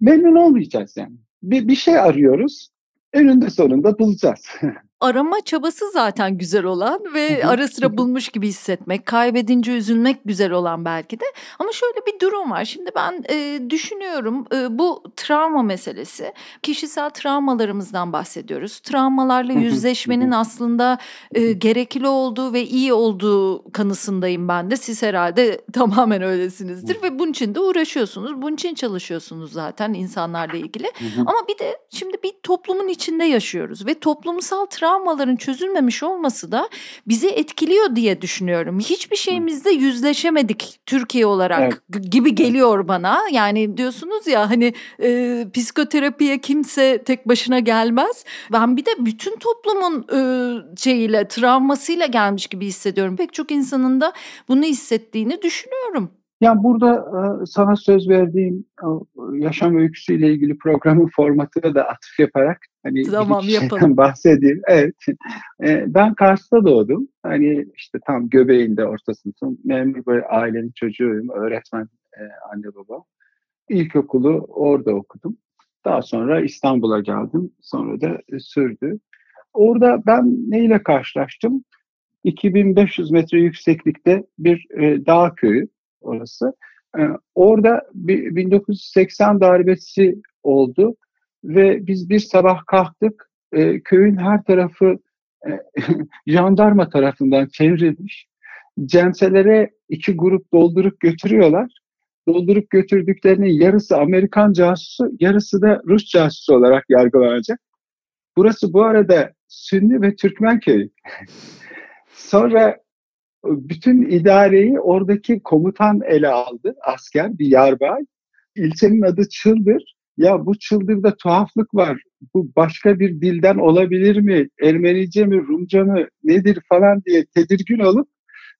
Memnun olmayacağız yani. Bir, bir şey arıyoruz önünde sonunda bulacağız. Arama çabası zaten güzel olan ve ara sıra bulmuş gibi hissetmek, kaybedince üzülmek güzel olan belki de. Ama şöyle bir durum var. Şimdi ben e, düşünüyorum e, bu travma meselesi. Kişisel travmalarımızdan bahsediyoruz. Travmalarla yüzleşmenin aslında e, gerekli olduğu ve iyi olduğu kanısındayım ben de. Siz herhalde tamamen öylesinizdir ve bunun için de uğraşıyorsunuz. Bunun için çalışıyorsunuz zaten insanlarla ilgili. Ama bir de şimdi bir toplumun içinde yaşıyoruz ve toplumsal travma travmaların çözülmemiş olması da bizi etkiliyor diye düşünüyorum. Hiçbir şeyimizde yüzleşemedik Türkiye olarak evet. gibi geliyor bana. Yani diyorsunuz ya hani e, psikoterapiye kimse tek başına gelmez. Ben bir de bütün toplumun e, şeyiyle travmasıyla gelmiş gibi hissediyorum. Pek çok insanın da bunu hissettiğini düşünüyorum. Yani burada e, sana söz verdiğim yaşam öyküsüyle ilgili programın formatına da atıf yaparak hani tamam, yapalım. bahsedeyim. Evet. E, ben Kars'ta doğdum. Hani işte tam göbeğinde ortasındasın. Memur bir ailenin çocuğuyum. Öğretmen e, anne baba. İlkokulu orada okudum. Daha sonra İstanbul'a geldim. Sonra da sürdü. Orada ben neyle karşılaştım? 2500 metre yükseklikte bir dağ köyü orası. E, orada bir, 1980 darbesi oldu ve biz bir sabah kalktık. E, köyün her tarafı e, jandarma tarafından çevrilmiş. Cemselere iki grup doldurup götürüyorlar. Doldurup götürdüklerinin yarısı Amerikan casusu, yarısı da Rus casusu olarak yargılanacak. Burası bu arada Sünni ve Türkmen köyü. Sonra bütün idareyi oradaki komutan ele aldı, asker, bir yarbay. İlçenin adı Çıldır. Ya bu Çıldır'da tuhaflık var. Bu başka bir dilden olabilir mi? Ermenice mi, Rumca mı, nedir falan diye tedirgin olup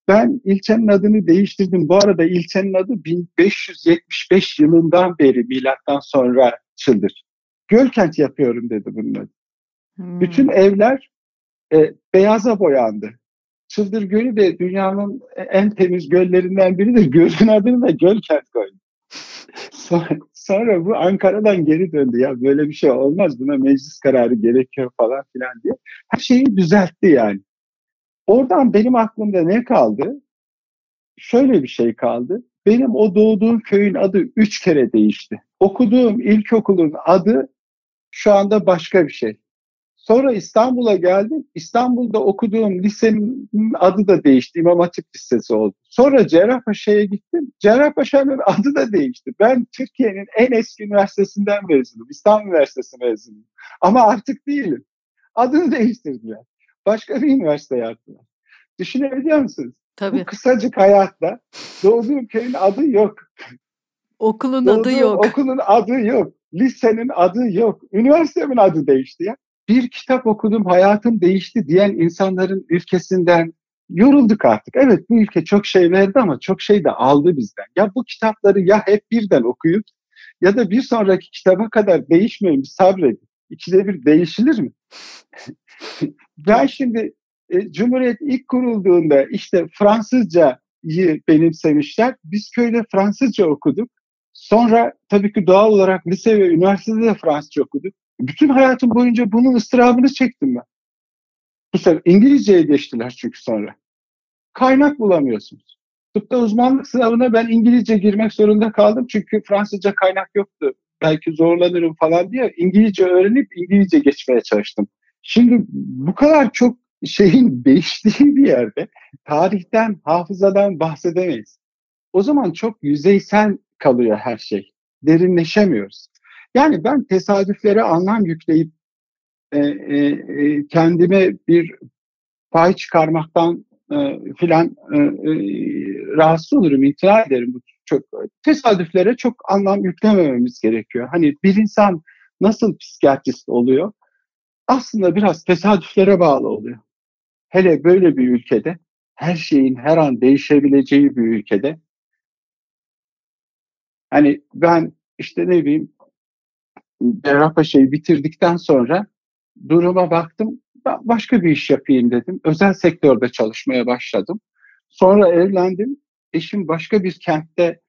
ben ilçenin adını değiştirdim. Bu arada ilçenin adı 1575 yılından beri milattan sonra Çıldır. Gölkent yapıyorum dedi bunun adı. Hmm. Bütün evler e, beyaza boyandı. Çıldır Gölü de dünyanın en temiz göllerinden biri de gölün adını da Gölkent koydu. Sonra, sonra bu Ankara'dan geri döndü. Ya böyle bir şey olmaz buna meclis kararı gerekiyor falan filan diye. Her şeyi düzeltti yani. Oradan benim aklımda ne kaldı? Şöyle bir şey kaldı. Benim o doğduğum köyün adı üç kere değişti. Okuduğum ilkokulun adı şu anda başka bir şey. Sonra İstanbul'a geldim. İstanbul'da okuduğum lisenin adı da değişti. İmam Hatip Lisesi oldu. Sonra Cerrahpaşa'ya gittim. Cerrahpaşa'nın adı da değişti. Ben Türkiye'nin en eski üniversitesinden mezunum. İstanbul Üniversitesi mezunum. Ama artık değilim. Adını değiştirdiler. Başka bir üniversite yaptılar. Düşünebiliyor musunuz? Tabii. Bu kısacık hayatta doğduğum köyün adı yok. Okulun Doğduğum adı yok. Okulun adı yok. Lisenin adı yok. Üniversitemin adı değişti ya bir kitap okudum hayatım değişti diyen insanların ülkesinden yorulduk artık. Evet bu ülke çok şey verdi ama çok şey de aldı bizden. Ya bu kitapları ya hep birden okuyup ya da bir sonraki kitaba kadar değişmeyin bir sabredin. İkide bir değişilir mi? ben şimdi e, Cumhuriyet ilk kurulduğunda işte Fransızcayı benimsemişler. Biz köyde Fransızca okuduk. Sonra tabii ki doğal olarak lise ve üniversitede de Fransızca okuduk. Bütün hayatım boyunca bunun ıstırabını çektim ben. Bu sefer İngilizceye geçtiler çünkü sonra. Kaynak bulamıyorsunuz. Tıpta uzmanlık sınavına ben İngilizce girmek zorunda kaldım çünkü Fransızca kaynak yoktu. Belki zorlanırım falan diye İngilizce öğrenip İngilizce geçmeye çalıştım. Şimdi bu kadar çok şeyin değiştiği bir yerde tarihten, hafızadan bahsedemeyiz. O zaman çok yüzeysel kalıyor her şey. Derinleşemiyoruz. Yani ben tesadüflere anlam yükleyip e, e, e, kendime bir pay çıkarmaktan e, filan e, e, rahatsız olurum, imtina ederim. Bu çok tesadüflere çok anlam yüklemememiz gerekiyor. Hani bir insan nasıl psikiyatrist oluyor? Aslında biraz tesadüflere bağlı oluyor. Hele böyle bir ülkede, her şeyin her an değişebileceği bir ülkede. Hani ben işte ne bileyim Cerrahpaşa'yı bitirdikten sonra duruma baktım. Başka bir iş yapayım dedim. Özel sektörde çalışmaya başladım. Sonra evlendim. Eşim başka bir kentte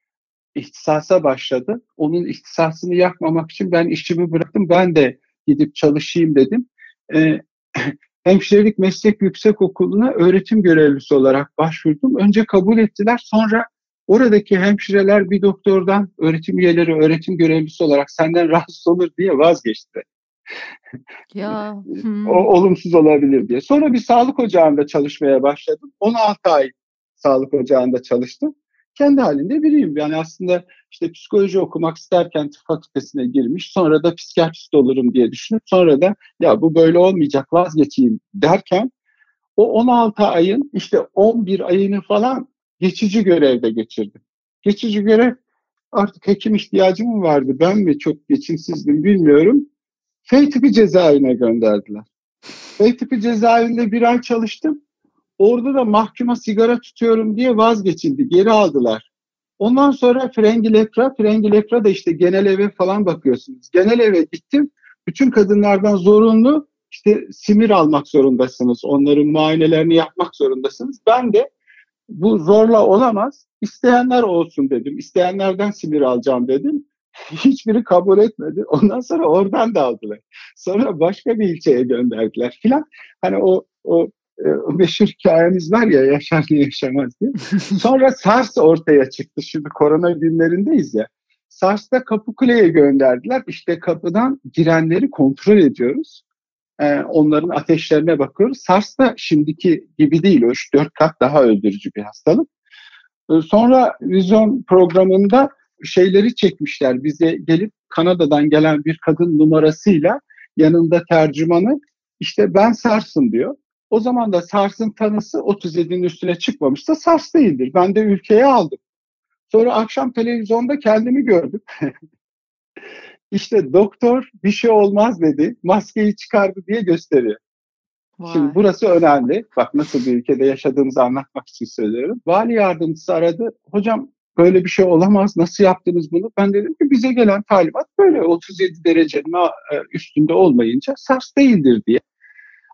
ihtisasa başladı. Onun ihtisasını yakmamak için ben işimi bıraktım. Ben de gidip çalışayım dedim. Ee, Hemşirelik Meslek Yüksek Okulu'na öğretim görevlisi olarak başvurdum. Önce kabul ettiler. Sonra Oradaki hemşireler bir doktordan öğretim üyeleri öğretim görevlisi olarak senden rahatsız olur diye vazgeçti. Ya. Hmm. o, olumsuz olabilir diye. Sonra bir sağlık ocağında çalışmaya başladım. 16 ay sağlık ocağında çalıştım. Kendi halinde biriyim. Yani aslında işte psikoloji okumak isterken tıp fakültesine girmiş. Sonra da psikiyatrist olurum diye düşünüp sonra da ya bu böyle olmayacak vazgeçeyim derken o 16 ayın işte 11 ayını falan geçici görevde geçirdim. Geçici görev artık hekim ihtiyacı mı vardı ben mi çok geçimsizdim bilmiyorum. F tipi cezaevine gönderdiler. F tipi cezaevinde bir ay çalıştım. Orada da mahkuma sigara tutuyorum diye vazgeçildi. Geri aldılar. Ondan sonra frengi lepra, frengi lepra da işte genel eve falan bakıyorsunuz. Genel eve gittim. Bütün kadınlardan zorunlu işte simir almak zorundasınız. Onların muayenelerini yapmak zorundasınız. Ben de bu zorla olamaz. İsteyenler olsun dedim. İsteyenlerden sinir alacağım dedim. Hiçbiri kabul etmedi. Ondan sonra oradan da aldılar. Sonra başka bir ilçeye gönderdiler filan. Hani o o e, meşhur hikayemiz var ya yaşar ne yaşamaz diye. Sonra SARS ortaya çıktı. Şimdi korona günlerindeyiz ya. SARS'ta Kapıkule'ye gönderdiler. İşte kapıdan girenleri kontrol ediyoruz. Ee, onların ateşlerine bakıyoruz. SARS da şimdiki gibi değil. O 3-4 kat daha öldürücü bir hastalık. Ee, sonra vizyon programında şeyleri çekmişler. Bize gelip Kanada'dan gelen bir kadın numarasıyla yanında tercümanı işte ben SARS'ım diyor. O zaman da SARS'ın tanısı 37'nin üstüne çıkmamışsa SARS değildir. Ben de ülkeye aldım. Sonra akşam televizyonda kendimi gördüm. İşte doktor bir şey olmaz dedi. Maskeyi çıkardı diye gösteriyor. Vay. Şimdi burası önemli. Bak nasıl bir ülkede yaşadığımızı anlatmak için söylüyorum. Vali yardımcısı aradı. Hocam böyle bir şey olamaz. Nasıl yaptınız bunu? Ben dedim ki bize gelen talimat böyle 37 derecenin e, üstünde olmayınca SARS değildir diye.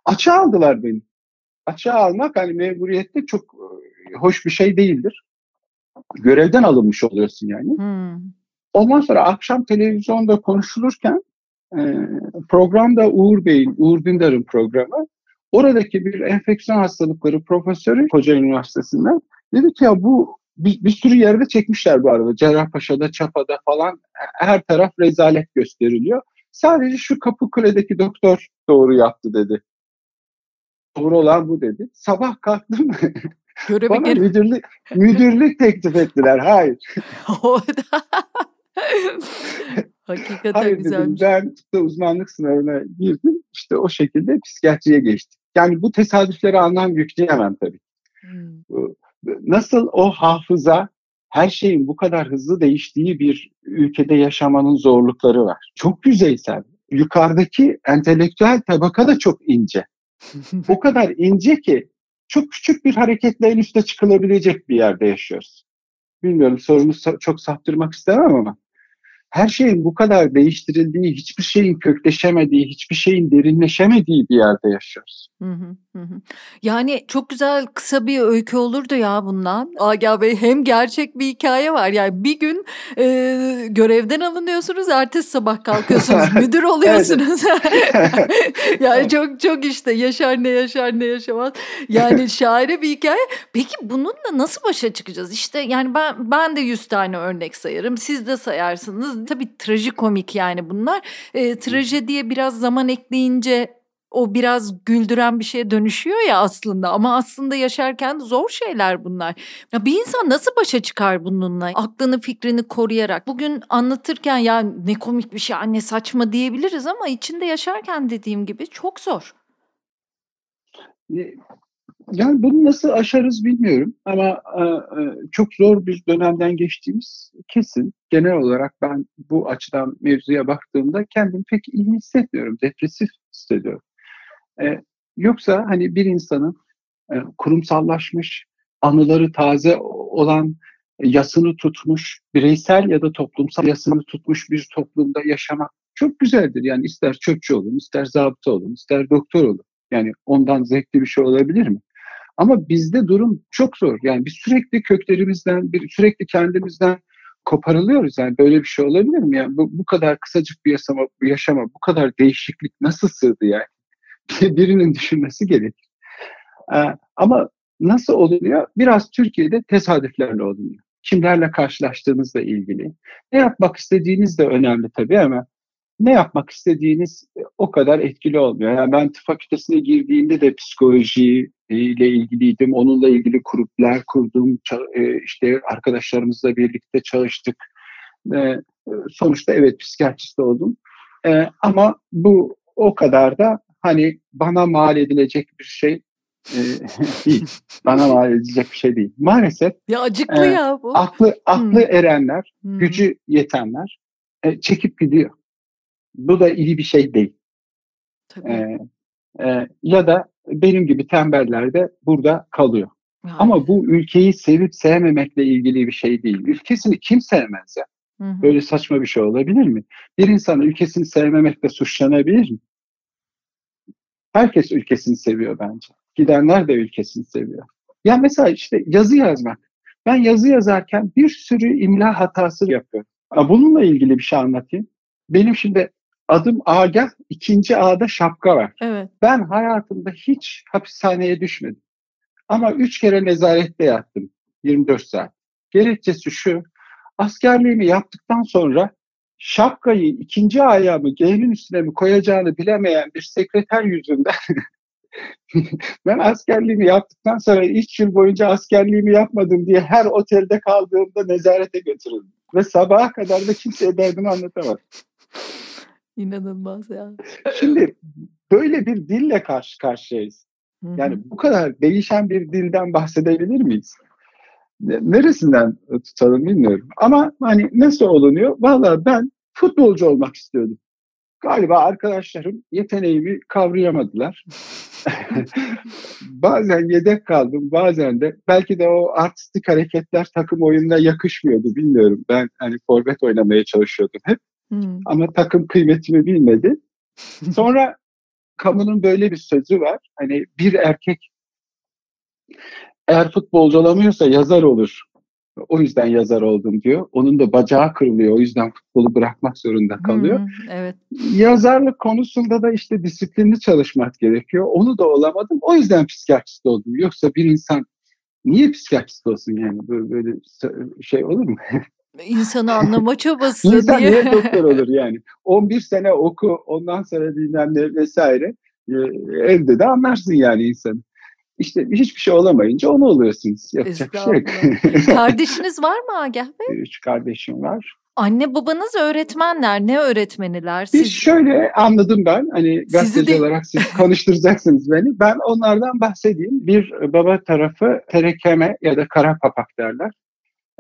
Açığa aldılar beni. Açığa almak hani memuriyette çok e, hoş bir şey değildir. Görevden alınmış oluyorsun yani. Hmm. Ondan sonra akşam televizyonda konuşulurken e, programda Uğur Bey'in, Uğur Dündar'ın programı oradaki bir enfeksiyon hastalıkları profesörü Koca Üniversitesi'nden dedi ki ya bu bir, bir sürü yerde çekmişler bu arada. Cerrahpaşa'da, Çapa'da falan her taraf rezalet gösteriliyor. Sadece şu Kapıkule'deki doktor doğru yaptı dedi. Doğru olan bu dedi. Sabah kalktım. Bana müdürlük, müdürlük teklif ettiler. Hayır. Hakikaten Hayır güzelmiş. Dedim, ben tıpta uzmanlık sınavına girdim. İşte o şekilde psikiyatriye geçtim. Yani bu tesadüflere anlam yükleyemem tabii. Hmm. Nasıl o hafıza her şeyin bu kadar hızlı değiştiği bir ülkede yaşamanın zorlukları var. Çok yüzeysel. Yukarıdaki entelektüel tabaka da çok ince. o kadar ince ki çok küçük bir hareketle en üste çıkılabilecek bir yerde yaşıyoruz. Bilmiyorum sorumu çok saptırmak istemem ama her şeyin bu kadar değiştirildiği, hiçbir şeyin kökleşemediği, hiçbir şeyin derinleşemediği bir yerde yaşıyoruz. Hı hı, hı. Yani çok güzel kısa bir öykü olurdu ya bundan. Agah Bey hem gerçek bir hikaye var. Yani bir gün e, görevden alınıyorsunuz, ertesi sabah kalkıyorsunuz, müdür oluyorsunuz. yani çok çok işte yaşar ne yaşar ne yaşamaz. Yani şaire bir hikaye. Peki bununla nasıl başa çıkacağız? İşte yani ben ben de yüz tane örnek sayarım. Siz de sayarsınız tabii trajikomik yani bunlar. E, trajediye biraz zaman ekleyince o biraz güldüren bir şeye dönüşüyor ya aslında ama aslında yaşarken zor şeyler bunlar. Ya bir insan nasıl başa çıkar bununla? Aklını fikrini koruyarak. Bugün anlatırken ya ne komik bir şey anne saçma diyebiliriz ama içinde yaşarken dediğim gibi çok zor. Yani bunu nasıl aşarız bilmiyorum ama e, e, çok zor bir dönemden geçtiğimiz kesin. Genel olarak ben bu açıdan mevzuya baktığımda kendimi pek iyi hissetmiyorum. Depresif hissediyorum. E, yoksa hani bir insanın kurumsallaşmış, anıları taze olan, yasını tutmuş, bireysel ya da toplumsal yasını tutmuş bir toplumda yaşamak çok güzeldir. Yani ister çöpçü olun, ister zabıta olun, ister doktor olun. Yani ondan zevkli bir şey olabilir mi? Ama bizde durum çok zor. Yani biz sürekli köklerimizden, bir, sürekli kendimizden koparılıyoruz. Yani böyle bir şey olabilir mi? Yani bu, bu kadar kısacık bir yaşama, yaşama, bu kadar değişiklik nasıl sığdı yani? Birinin düşünmesi gerekir. Ee, ama nasıl oluyor? Biraz Türkiye'de tesadüflerle oluyor. Kimlerle karşılaştığınızla ilgili. Ne yapmak istediğiniz de önemli tabii ama ne yapmak istediğiniz o kadar etkili olmuyor. Yani ben tıp fakültesine girdiğimde de psikoloji ile ilgiliydim. Onunla ilgili gruplar kurdum. E, işte arkadaşlarımızla birlikte çalıştık. E, sonuçta evet psikiyatrist oldum. E, ama bu o kadar da hani bana mal edilecek bir şey değil. Bana mal edilecek bir şey değil. Maalesef ya acıklı ya bu. Aklı aklı hmm. erenler, hmm. gücü yetenler çekip gidiyor. Bu da iyi bir şey değil. Tabii. Ee, e, ya da benim gibi tembeller de burada kalıyor. Yani. Ama bu ülkeyi sevip sevmemekle ilgili bir şey değil. Ülkesini kim sevmez ya? Hı hı. Böyle saçma bir şey olabilir mi? Bir insan ülkesini sevmemekle suçlanabilir mi? Herkes ülkesini seviyor bence. Gidenler de ülkesini seviyor. Ya mesela işte yazı yazmak. Ben yazı yazarken bir sürü imla hatası yapıyorum. Bununla ilgili bir şey anlatayım. Benim şimdi adım Agah, ikinci A'da şapka var. Evet. Ben hayatımda hiç hapishaneye düşmedim. Ama üç kere nezarette yattım 24 saat. Gerekçesi şu, askerliğimi yaptıktan sonra şapkayı ikinci ayağımı G'nin üstüne mi koyacağını bilemeyen bir sekreter yüzünden ben askerliğimi yaptıktan sonra 3 yıl boyunca askerliğimi yapmadım diye her otelde kaldığımda nezarete götürüldüm. Ve sabaha kadar da kimseye derdimi anlatamam. İnanılmaz ya. Şimdi böyle bir dille karşı karşıyayız. Yani bu kadar değişen bir dilden bahsedebilir miyiz? Neresinden tutalım bilmiyorum. Ama hani nasıl olunuyor? Valla ben futbolcu olmak istiyordum. Galiba arkadaşlarım yeteneğimi kavrayamadılar. bazen yedek kaldım, bazen de belki de o artistik hareketler takım oyununa yakışmıyordu bilmiyorum. Ben hani forvet oynamaya çalışıyordum hep. Hmm. Ama takım kıymetimi bilmedi. Sonra kamunun böyle bir sözü var. Hani bir erkek eğer futbolcu olamıyorsa yazar olur. O yüzden yazar oldum diyor. Onun da bacağı kırılıyor. O yüzden futbolu bırakmak zorunda kalıyor. Hmm, evet. Yazarlık konusunda da işte disiplinli çalışmak gerekiyor. Onu da olamadım. O yüzden psikiyatrist oldum. Yoksa bir insan niye psikiyatrist olsun yani? Böyle, böyle şey olur mu? İnsanı anlama çabası İnsan diye. niye doktor olur yani? 11 sene oku ondan sonra bilmem ne vesaire. Ee, evde de anlarsın yani insanı. İşte hiçbir şey olamayınca onu oluyorsunuz. Yapacak bir şey yok. Kardeşiniz var mı Agah Bey? Üç kardeşim var. Anne babanız öğretmenler. Ne öğretmeniler? Siz... Biz şöyle anladım ben. Hani gazeteci de... olarak siz konuşturacaksınız beni. Ben onlardan bahsedeyim. Bir baba tarafı terekeme ya da kara papak derler.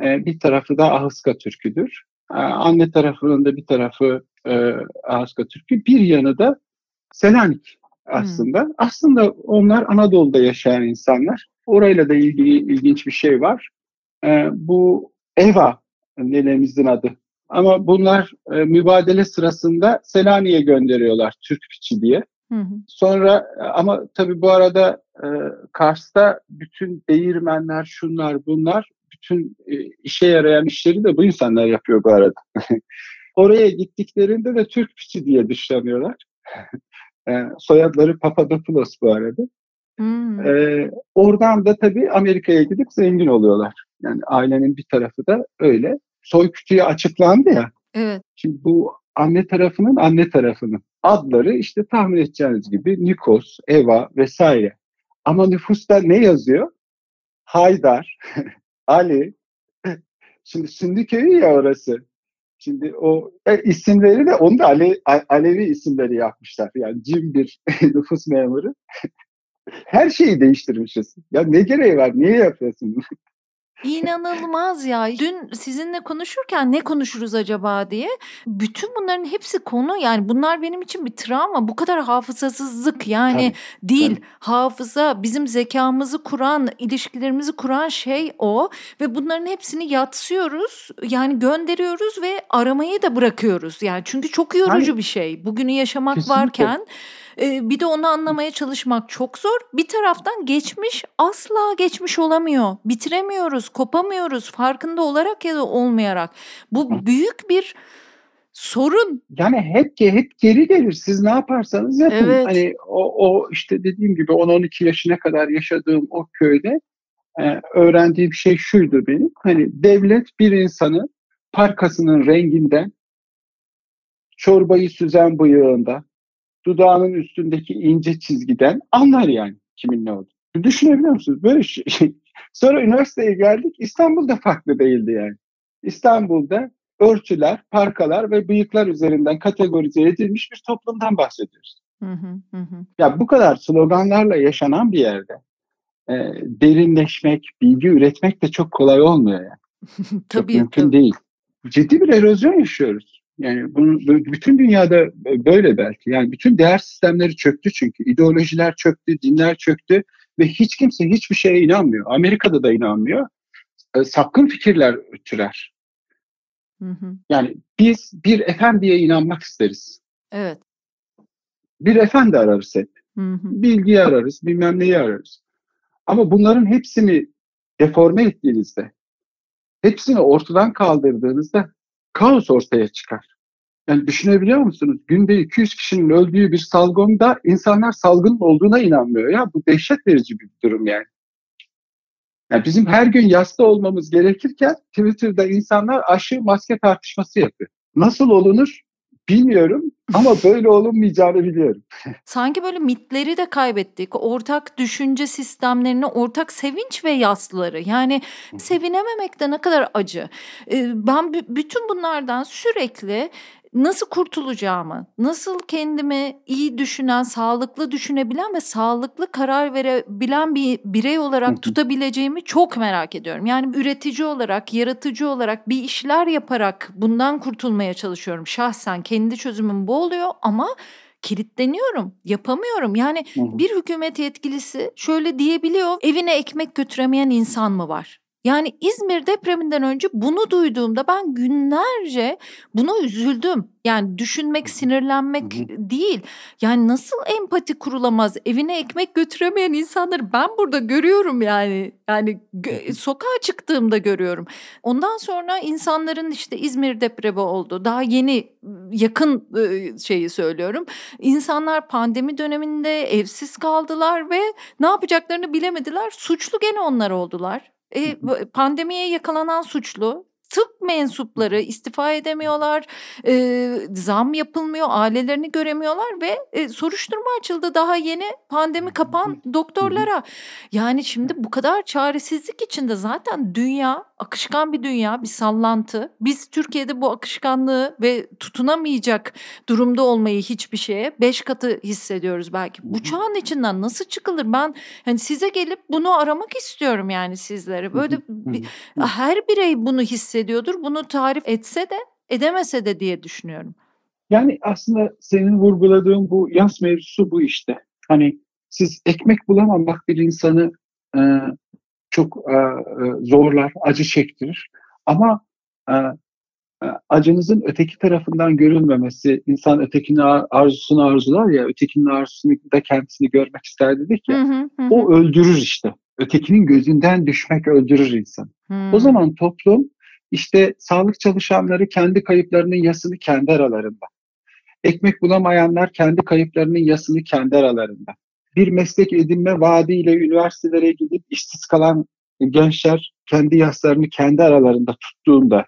Ee, bir tarafı da Ahıska Türküdür. Ee, anne tarafının da bir tarafı e, Ahıska Türkü. Bir yanı da Selanik aslında. Hmm. Aslında onlar Anadolu'da yaşayan insanlar. Orayla da ilgili ilginç bir şey var. Ee, bu Eva nenemizin adı. Ama bunlar e, mübadele sırasında Selanik'e gönderiyorlar Türk piçi diye. Hı hı. Sonra ama tabii bu arada e, Kars'ta bütün değirmenler, şunlar bunlar, bütün e, işe yarayan işleri de bu insanlar yapıyor bu arada. Oraya gittiklerinde de Türk piçi diye dışlanıyorlar. E, soyadları Papadopoulos bu arada. Hmm. E, oradan da tabii Amerika'ya gidip zengin oluyorlar. Yani ailenin bir tarafı da öyle. Soy kütüğü açıklandı ya. Evet. Şimdi bu anne tarafının anne tarafının adları işte tahmin edeceğiniz gibi Nikos, Eva vesaire. Ama nüfusta ne yazıyor? Haydar, Ali. Şimdi Sündü köyü ya orası. Şimdi o e, isimleri de onu da Ale, Alevi isimleri yapmışlar. Yani cim bir nüfus memuru. Her şeyi değiştirmişiz. Ya ne gereği var? Niye yapıyorsun bunu? İnanılmaz ya. Dün sizinle konuşurken ne konuşuruz acaba diye. Bütün bunların hepsi konu yani bunlar benim için bir travma. Bu kadar hafızasızlık yani tabii, değil. Tabii. Hafıza bizim zekamızı kuran, ilişkilerimizi kuran şey o. Ve bunların hepsini yatsıyoruz. Yani gönderiyoruz ve aramayı da bırakıyoruz. Yani çünkü çok yorucu yani, bir şey. Bugünü yaşamak kesinlikle. varken bir de onu anlamaya çalışmak çok zor. Bir taraftan geçmiş asla geçmiş olamıyor. Bitiremiyoruz, kopamıyoruz farkında olarak ya da olmayarak. Bu büyük bir sorun. Yani hep hep geri gelir. Siz ne yaparsanız yapın. Evet. Hani o, o işte dediğim gibi 10-12 yaşına kadar yaşadığım o köyde e, öğrendiğim şey şuydu benim. Hani devlet bir insanı parkasının renginden, çorbayı süzen bıyığında, dudağının üstündeki ince çizgiden anlar yani kimin ne olduğunu. Düşünebiliyor musunuz? Böyle şey. Sonra üniversiteye geldik. İstanbul'da farklı değildi yani. İstanbul'da örtüler, parkalar ve bıyıklar üzerinden kategorize edilmiş bir toplumdan bahsediyoruz. Hı hı hı. Ya bu kadar sloganlarla yaşanan bir yerde e, derinleşmek, bilgi üretmek de çok kolay olmuyor yani. tabii, çok mümkün tabii. değil. Ciddi bir erozyon yaşıyoruz. Yani bunu, bütün dünyada böyle belki. Yani bütün değer sistemleri çöktü çünkü. ideolojiler çöktü, dinler çöktü ve hiç kimse hiçbir şeye inanmıyor. Amerika'da da inanmıyor. E, sapkın fikirler türer. Hı hı. Yani biz bir efendiye inanmak isteriz. Evet. Bir efendi ararız hep. Hı hı. Bilgiyi ararız, bilmem neyi ararız. Ama bunların hepsini deforme ettiğinizde, hepsini ortadan kaldırdığınızda kaos ortaya çıkar. Yani düşünebiliyor musunuz? Günde 200 kişinin öldüğü bir salgında insanlar salgının olduğuna inanmıyor. Ya bu dehşet verici bir durum yani. yani bizim her gün yasta olmamız gerekirken Twitter'da insanlar aşı maske tartışması yapıyor. Nasıl olunur? Bilmiyorum ama böyle olunmayacağını biliyorum. Sanki böyle mitleri de kaybettik. Ortak düşünce sistemlerini, ortak sevinç ve yasları. Yani sevinememek de ne kadar acı. Ben bütün bunlardan sürekli nasıl kurtulacağımı, nasıl kendimi iyi düşünen, sağlıklı düşünebilen ve sağlıklı karar verebilen bir birey olarak tutabileceğimi çok merak ediyorum. Yani üretici olarak, yaratıcı olarak bir işler yaparak bundan kurtulmaya çalışıyorum. Şahsen kendi çözümüm bu oluyor ama kilitleniyorum, yapamıyorum. Yani bir hükümet yetkilisi şöyle diyebiliyor, evine ekmek götüremeyen insan mı var? Yani İzmir depreminden önce bunu duyduğumda ben günlerce buna üzüldüm. Yani düşünmek, sinirlenmek değil. Yani nasıl empati kurulamaz? Evine ekmek götüremeyen insanları ben burada görüyorum yani. Yani sokağa çıktığımda görüyorum. Ondan sonra insanların işte İzmir depremi oldu. Daha yeni yakın şeyi söylüyorum. İnsanlar pandemi döneminde evsiz kaldılar ve ne yapacaklarını bilemediler. Suçlu gene onlar oldular. E, pandemiye yakalanan suçlu tıp mensupları istifa edemiyorlar, e, zam yapılmıyor, ailelerini göremiyorlar ve e, soruşturma açıldı daha yeni pandemi kapan doktorlara. Yani şimdi bu kadar çaresizlik içinde zaten dünya akışkan bir dünya, bir sallantı. Biz Türkiye'de bu akışkanlığı ve tutunamayacak durumda olmayı hiçbir şeye beş katı hissediyoruz belki. Bu çağın içinden nasıl çıkılır? Ben hani size gelip bunu aramak istiyorum yani sizlere. Böyle bir, her birey bunu hissediyordur. Bunu tarif etse de edemese de diye düşünüyorum. Yani aslında senin vurguladığın bu yaz mevzusu bu işte. Hani siz ekmek bulamamak bir insanı e, çok e, e, zorlar, acı çektirir. Ama e, e, acınızın öteki tarafından görülmemesi, insan ötekinin arzusunu arzular ya, ötekinin arzusunu da kendisini görmek ister dedik ya, hı hı hı. o öldürür işte. Ötekinin gözünden düşmek öldürür insan. Hı. O zaman toplum işte sağlık çalışanları kendi kayıplarının yasını kendi aralarında. Ekmek bulamayanlar kendi kayıplarının yasını kendi aralarında bir meslek edinme vaadiyle üniversitelere gidip işsiz kalan gençler kendi yaslarını kendi aralarında tuttuğunda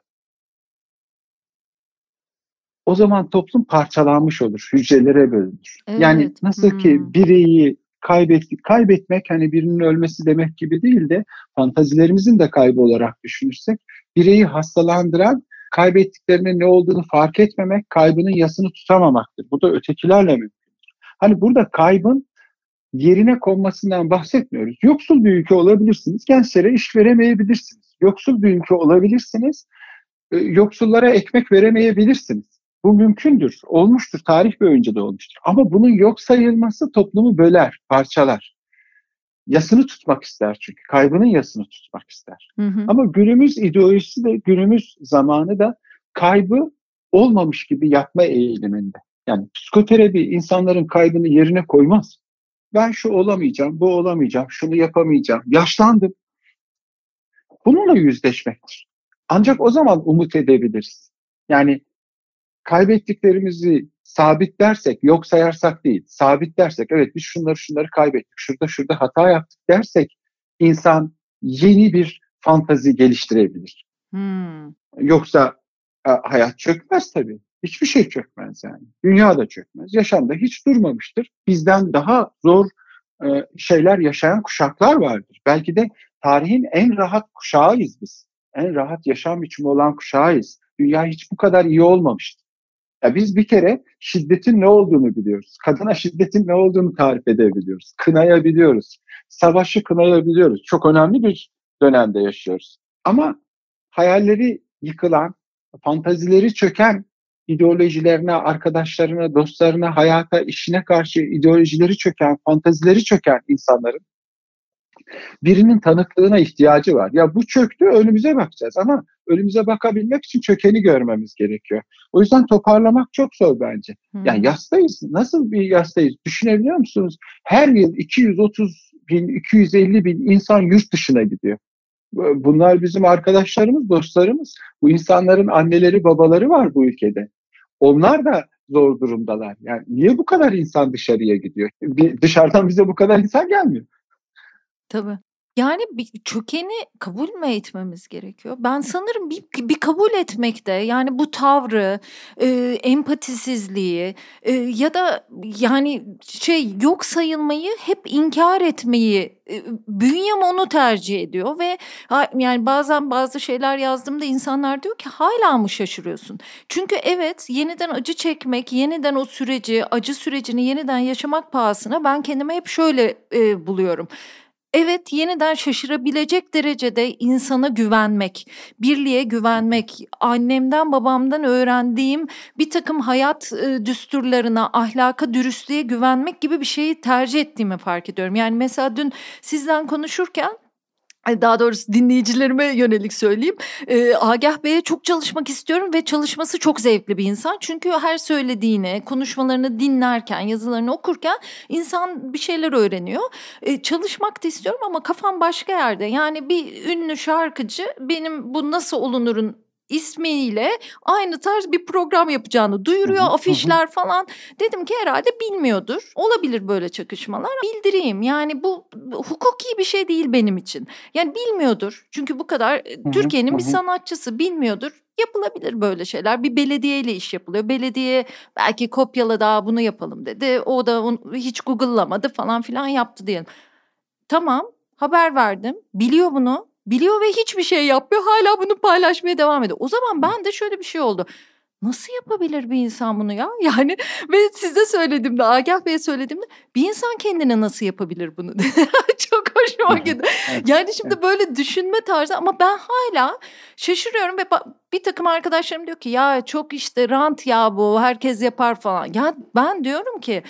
o zaman toplum parçalanmış olur, hücrelere bölünür. Evet. Yani nasıl hmm. ki bireyi kaybettik, kaybetmek hani birinin ölmesi demek gibi değil de fantazilerimizin de kaybı olarak düşünürsek bireyi hastalandıran kaybettiklerinin ne olduğunu fark etmemek, kaybının yasını tutamamaktır. Bu da ötekilerle mümkündür. Hani burada kaybın yerine konmasından bahsetmiyoruz. Yoksul bir ülke olabilirsiniz, gençlere iş veremeyebilirsiniz. Yoksul bir ülke olabilirsiniz, e, yoksullara ekmek veremeyebilirsiniz. Bu mümkündür, olmuştur, tarih boyunca da olmuştur. Ama bunun yok sayılması toplumu böler, parçalar. Yasını tutmak ister çünkü, kaybının yasını tutmak ister. Hı hı. Ama günümüz ideolojisi de, günümüz zamanı da kaybı olmamış gibi yapma eğiliminde. Yani psikoterapi insanların kaybını yerine koymaz ben şu olamayacağım, bu olamayacağım, şunu yapamayacağım, yaşlandım. Bununla yüzleşmektir. Ancak o zaman umut edebiliriz. Yani kaybettiklerimizi sabitlersek, yok sayarsak değil, sabitlersek, evet biz şunları şunları kaybettik, şurada şurada hata yaptık dersek insan yeni bir fantazi geliştirebilir. Hmm. Yoksa e, hayat çökmez tabii. Hiçbir şey çökmez yani. Dünya da çökmez. Yaşamda hiç durmamıştır. Bizden daha zor e, şeyler yaşayan kuşaklar vardır. Belki de tarihin en rahat kuşağıyız biz. En rahat yaşam biçimi olan kuşağıyız. Dünya hiç bu kadar iyi olmamıştı. Ya biz bir kere şiddetin ne olduğunu biliyoruz. Kadına şiddetin ne olduğunu tarif edebiliyoruz. Kınayabiliyoruz. Savaşı kınayabiliyoruz. Çok önemli bir dönemde yaşıyoruz. Ama hayalleri yıkılan, fantazileri çöken ideolojilerine, arkadaşlarına, dostlarına, hayata, işine karşı ideolojileri çöken, fantazileri çöken insanların birinin tanıklığına ihtiyacı var. Ya bu çöktü önümüze bakacağız ama önümüze bakabilmek için çökeni görmemiz gerekiyor. O yüzden toparlamak çok zor bence. Hmm. Yani yastayız. Nasıl bir yastayız? Düşünebiliyor musunuz? Her yıl 230 bin, 250 bin insan yurt dışına gidiyor. Bunlar bizim arkadaşlarımız, dostlarımız. Bu insanların anneleri, babaları var bu ülkede. Onlar da zor durumdalar. Yani niye bu kadar insan dışarıya gidiyor? Bir, dışarıdan bize bu kadar insan gelmiyor. Tabii. Yani bir kökeni kabul mü etmemiz gerekiyor? Ben sanırım bir, bir kabul etmekte yani bu tavrı, e, empatisizliği e, ya da yani şey yok sayılmayı hep inkar etmeyi e, bünyem onu tercih ediyor ve yani bazen bazı şeyler yazdığımda insanlar diyor ki hala mı şaşırıyorsun? Çünkü evet yeniden acı çekmek, yeniden o süreci, acı sürecini yeniden yaşamak pahasına ben kendime hep şöyle e, buluyorum. Evet, yeniden şaşırabilecek derecede insana güvenmek, birliğe güvenmek, annemden babamdan öğrendiğim bir takım hayat e, düsturlarına, ahlaka, dürüstlüğe güvenmek gibi bir şeyi tercih ettiğimi fark ediyorum. Yani mesela dün sizden konuşurken daha doğrusu dinleyicilerime yönelik söyleyeyim. E, Agah Bey'e çok çalışmak istiyorum ve çalışması çok zevkli bir insan. Çünkü her söylediğini, konuşmalarını dinlerken, yazılarını okurken insan bir şeyler öğreniyor. E, çalışmak da istiyorum ama kafam başka yerde. Yani bir ünlü şarkıcı benim bu nasıl olunurun ismiyle aynı tarz bir program yapacağını duyuruyor, afişler falan. Dedim ki herhalde bilmiyordur. Olabilir böyle çakışmalar. Bildireyim. Yani bu hukuki bir şey değil benim için. Yani bilmiyordur. Çünkü bu kadar e, Türkiye'nin bir sanatçısı bilmiyordur. Yapılabilir böyle şeyler. Bir belediyeyle iş yapılıyor. Belediye belki kopyala daha bunu yapalım dedi. O da onu hiç Google'lamadı falan filan yaptı diyelim. Tamam haber verdim. Biliyor bunu Biliyor ve hiçbir şey yapmıyor. Hala bunu paylaşmaya devam ediyor. O zaman ben de şöyle bir şey oldu. Nasıl yapabilir bir insan bunu ya? Yani ve size söylediğimde, Agah Bey'e söylediğimde bir insan kendine nasıl yapabilir bunu? Çok hoşuma gitti. Yani şimdi böyle düşünme tarzı ama ben hala şaşırıyorum ve bir takım arkadaşlarım diyor ki ya çok işte rant ya bu herkes yapar falan. Ya ben diyorum ki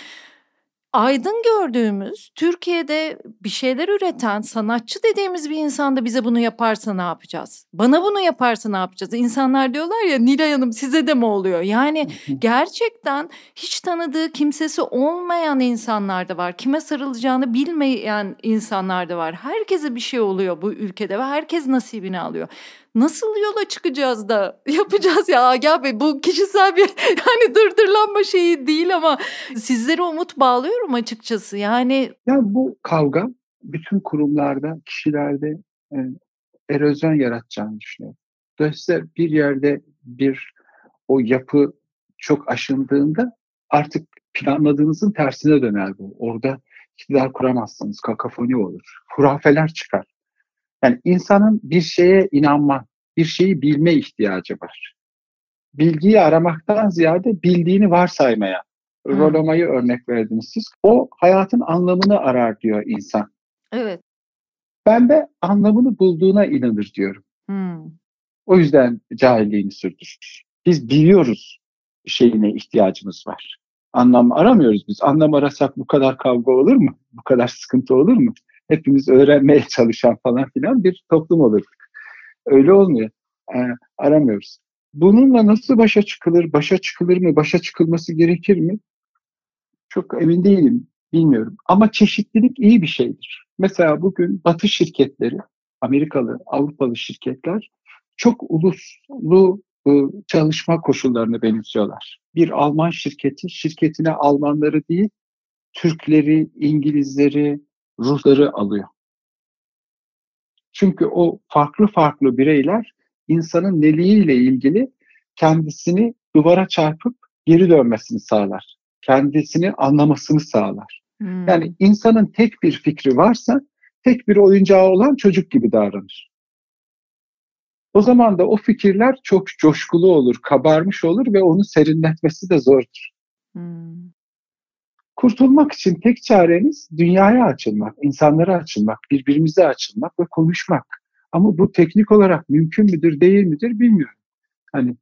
aydın gördüğümüz, Türkiye'de bir şeyler üreten, sanatçı dediğimiz bir insan da bize bunu yaparsa ne yapacağız? Bana bunu yaparsa ne yapacağız? İnsanlar diyorlar ya Nilay Hanım size de mi oluyor? Yani gerçekten hiç tanıdığı kimsesi olmayan insanlar da var. Kime sarılacağını bilmeyen insanlar da var. Herkese bir şey oluyor bu ülkede ve herkes nasibini alıyor nasıl yola çıkacağız da yapacağız ya Agah Bey bu kişisel bir yani dırdırlanma şeyi değil ama sizlere umut bağlıyorum açıkçası yani. Ya bu kavga bütün kurumlarda, kişilerde e, erozyon yaratacağını düşünüyorum. Dolayısıyla bir yerde bir o yapı çok aşındığında artık planladığınızın tersine döner bu. Orada iktidar kuramazsınız, kakafoni olur, hurafeler çıkar. Yani insanın bir şeye inanma, bir şeyi bilme ihtiyacı var. Bilgiyi aramaktan ziyade bildiğini varsaymaya. Hmm. Rolomayı örnek verdiniz siz. O hayatın anlamını arar diyor insan. Evet. Ben de anlamını bulduğuna inanır diyorum. Hmm. O yüzden cahilliğini sürdürür. Biz biliyoruz şeyine ihtiyacımız var. Anlam aramıyoruz biz. Anlam arasak bu kadar kavga olur mu? Bu kadar sıkıntı olur mu? hepimiz öğrenmeye çalışan falan filan bir toplum olurduk. Öyle olmuyor. E, aramıyoruz. Bununla nasıl başa çıkılır? Başa çıkılır mı? Başa çıkılması gerekir mi? Çok emin değilim. Bilmiyorum. Ama çeşitlilik iyi bir şeydir. Mesela bugün Batı şirketleri, Amerikalı, Avrupalı şirketler çok uluslu çalışma koşullarını benimsiyorlar. Bir Alman şirketi şirketine Almanları değil, Türkleri, İngilizleri, ruhları alıyor. Çünkü o farklı farklı bireyler insanın neliğiyle ilgili kendisini duvara çarpıp geri dönmesini sağlar. Kendisini anlamasını sağlar. Hmm. Yani insanın tek bir fikri varsa tek bir oyuncağı olan çocuk gibi davranır. O zaman da o fikirler çok coşkulu olur, kabarmış olur ve onu serinletmesi de zordur. Hmm. Kurtulmak için tek çareniz dünyaya açılmak, insanlara açılmak, birbirimize açılmak ve konuşmak. Ama bu teknik olarak mümkün müdür, değil midir bilmiyorum. Hani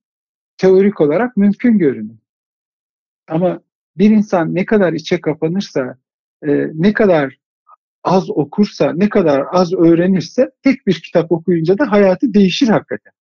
teorik olarak mümkün görünüyor. Ama bir insan ne kadar içe kapanırsa, e, ne kadar az okursa, ne kadar az öğrenirse tek bir kitap okuyunca da hayatı değişir hakikaten.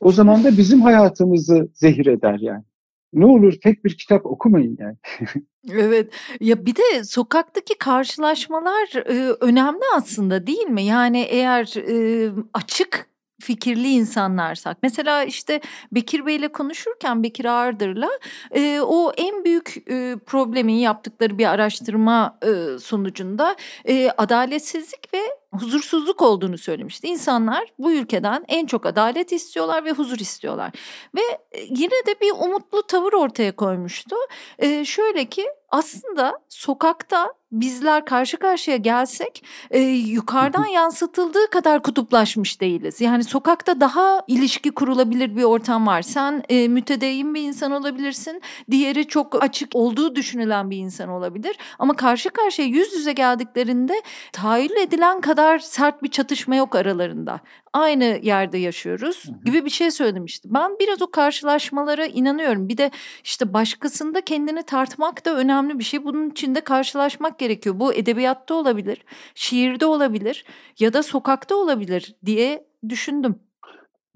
O zaman da bizim hayatımızı zehir eder yani. Ne olur tek bir kitap okumayın yani. Evet. Ya bir de sokaktaki karşılaşmalar e, önemli aslında değil mi? Yani eğer e, açık fikirli insanlarsak. Mesela işte Bekir Bey'le konuşurken Bekir Ağırdır'la e, o en büyük e, problemin yaptıkları bir araştırma e, sonucunda e, adaletsizlik ve huzursuzluk olduğunu söylemişti. İnsanlar bu ülkeden en çok adalet istiyorlar ve huzur istiyorlar. Ve yine de bir umutlu tavır ortaya koymuştu. E, şöyle ki aslında sokakta bizler karşı karşıya gelsek e, yukarıdan yansıtıldığı kadar kutuplaşmış değiliz. Yani sokakta daha ilişki kurulabilir bir ortam var. Sen e, mütedeyyin bir insan olabilirsin. Diğeri çok açık olduğu düşünülen bir insan olabilir. Ama karşı karşıya yüz yüze geldiklerinde tahayyül edilen kadar sert bir çatışma yok aralarında aynı yerde yaşıyoruz gibi bir şey söylemişti. Ben biraz o karşılaşmalara inanıyorum. Bir de işte başkasında kendini tartmak da önemli bir şey. Bunun içinde karşılaşmak gerekiyor. Bu edebiyatta olabilir, şiirde olabilir ya da sokakta olabilir diye düşündüm.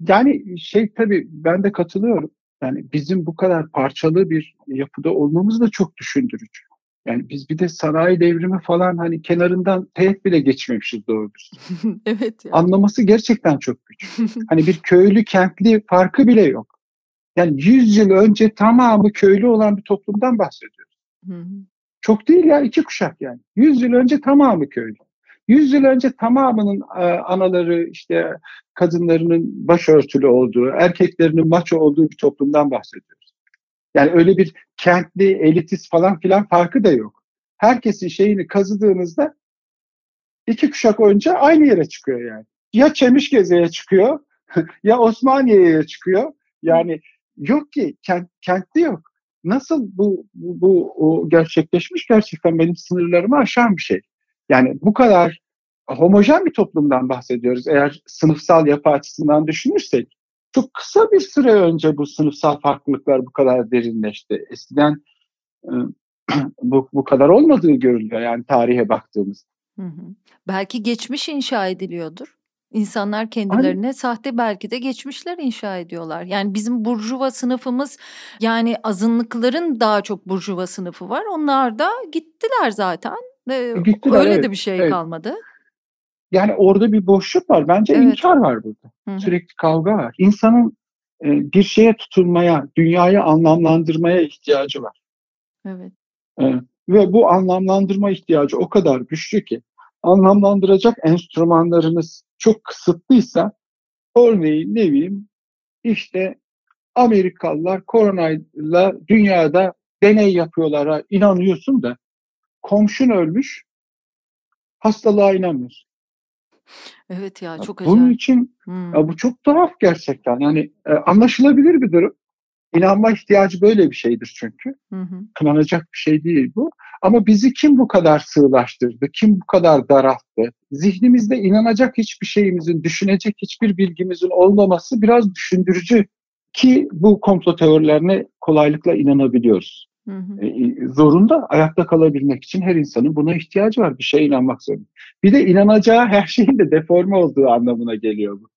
Yani şey tabii ben de katılıyorum. Yani bizim bu kadar parçalı bir yapıda olmamız da çok düşündürücü. Yani biz bir de sanayi devrimi falan hani kenarından teğet bile geçmemişiz doğru evet. Ya. Anlaması gerçekten çok güç. hani bir köylü kentli farkı bile yok. Yani 100 yıl önce tamamı köylü olan bir toplumdan bahsediyoruz. Çok değil ya iki kuşak yani. 100 yıl önce tamamı köylü. 100 yıl önce tamamının e, anaları işte kadınlarının başörtülü olduğu, erkeklerinin maço olduğu bir toplumdan bahsediyoruz. Yani öyle bir kentli, elitist falan filan farkı da yok. Herkesin şeyini kazıdığınızda iki kuşak önce aynı yere çıkıyor yani. Ya Çemişgeze'ye çıkıyor ya Osmaniye'ye çıkıyor. Yani yok ki kent, kentte yok. Nasıl bu, bu, bu o gerçekleşmiş gerçekten benim sınırlarımı aşan bir şey. Yani bu kadar homojen bir toplumdan bahsediyoruz eğer sınıfsal yapı açısından düşünürsek çok kısa bir süre önce bu sınıfsal farklılıklar bu kadar derinleşti. Eskiden e, bu, bu kadar olmadığı görülüyor yani tarihe baktığımızda. Hı hı. Belki geçmiş inşa ediliyordur. İnsanlar kendilerine Aynen. sahte belki de geçmişler inşa ediyorlar. Yani bizim burjuva sınıfımız yani azınlıkların daha çok burjuva sınıfı var. Onlar da gittiler zaten. Ee, gittiler, Öyle evet, de bir şey evet. kalmadı. Yani orada bir boşluk var. Bence evet. inkar var burada. Hı. Sürekli kavga var. İnsanın e, bir şeye tutunmaya, dünyayı anlamlandırmaya ihtiyacı var. Evet. E, ve bu anlamlandırma ihtiyacı o kadar güçlü ki anlamlandıracak enstrümanlarınız çok kısıtlıysa örneğin ne bileyim işte Amerikalılar koronayla dünyada deney yapıyorlara inanıyorsun da komşun ölmüş hastalığa inanmıyorsun. Evet ya çok acayip. Bunun için hmm. ya bu çok tuhaf gerçekten. Yani e, anlaşılabilir bir durum. İnanma ihtiyacı böyle bir şeydir çünkü. Hı Kınanacak bir şey değil bu. Ama bizi kim bu kadar sığlaştırdı? Kim bu kadar daralttı? Zihnimizde inanacak hiçbir şeyimizin, düşünecek hiçbir bilgimizin olmaması biraz düşündürücü ki bu komplo teorilerine kolaylıkla inanabiliyoruz. Hı hı. E, zorunda ayakta kalabilmek için her insanın buna ihtiyacı var. Bir şeye inanmak zorunda. Bir de inanacağı her şeyin de deforme olduğu anlamına geliyor bu.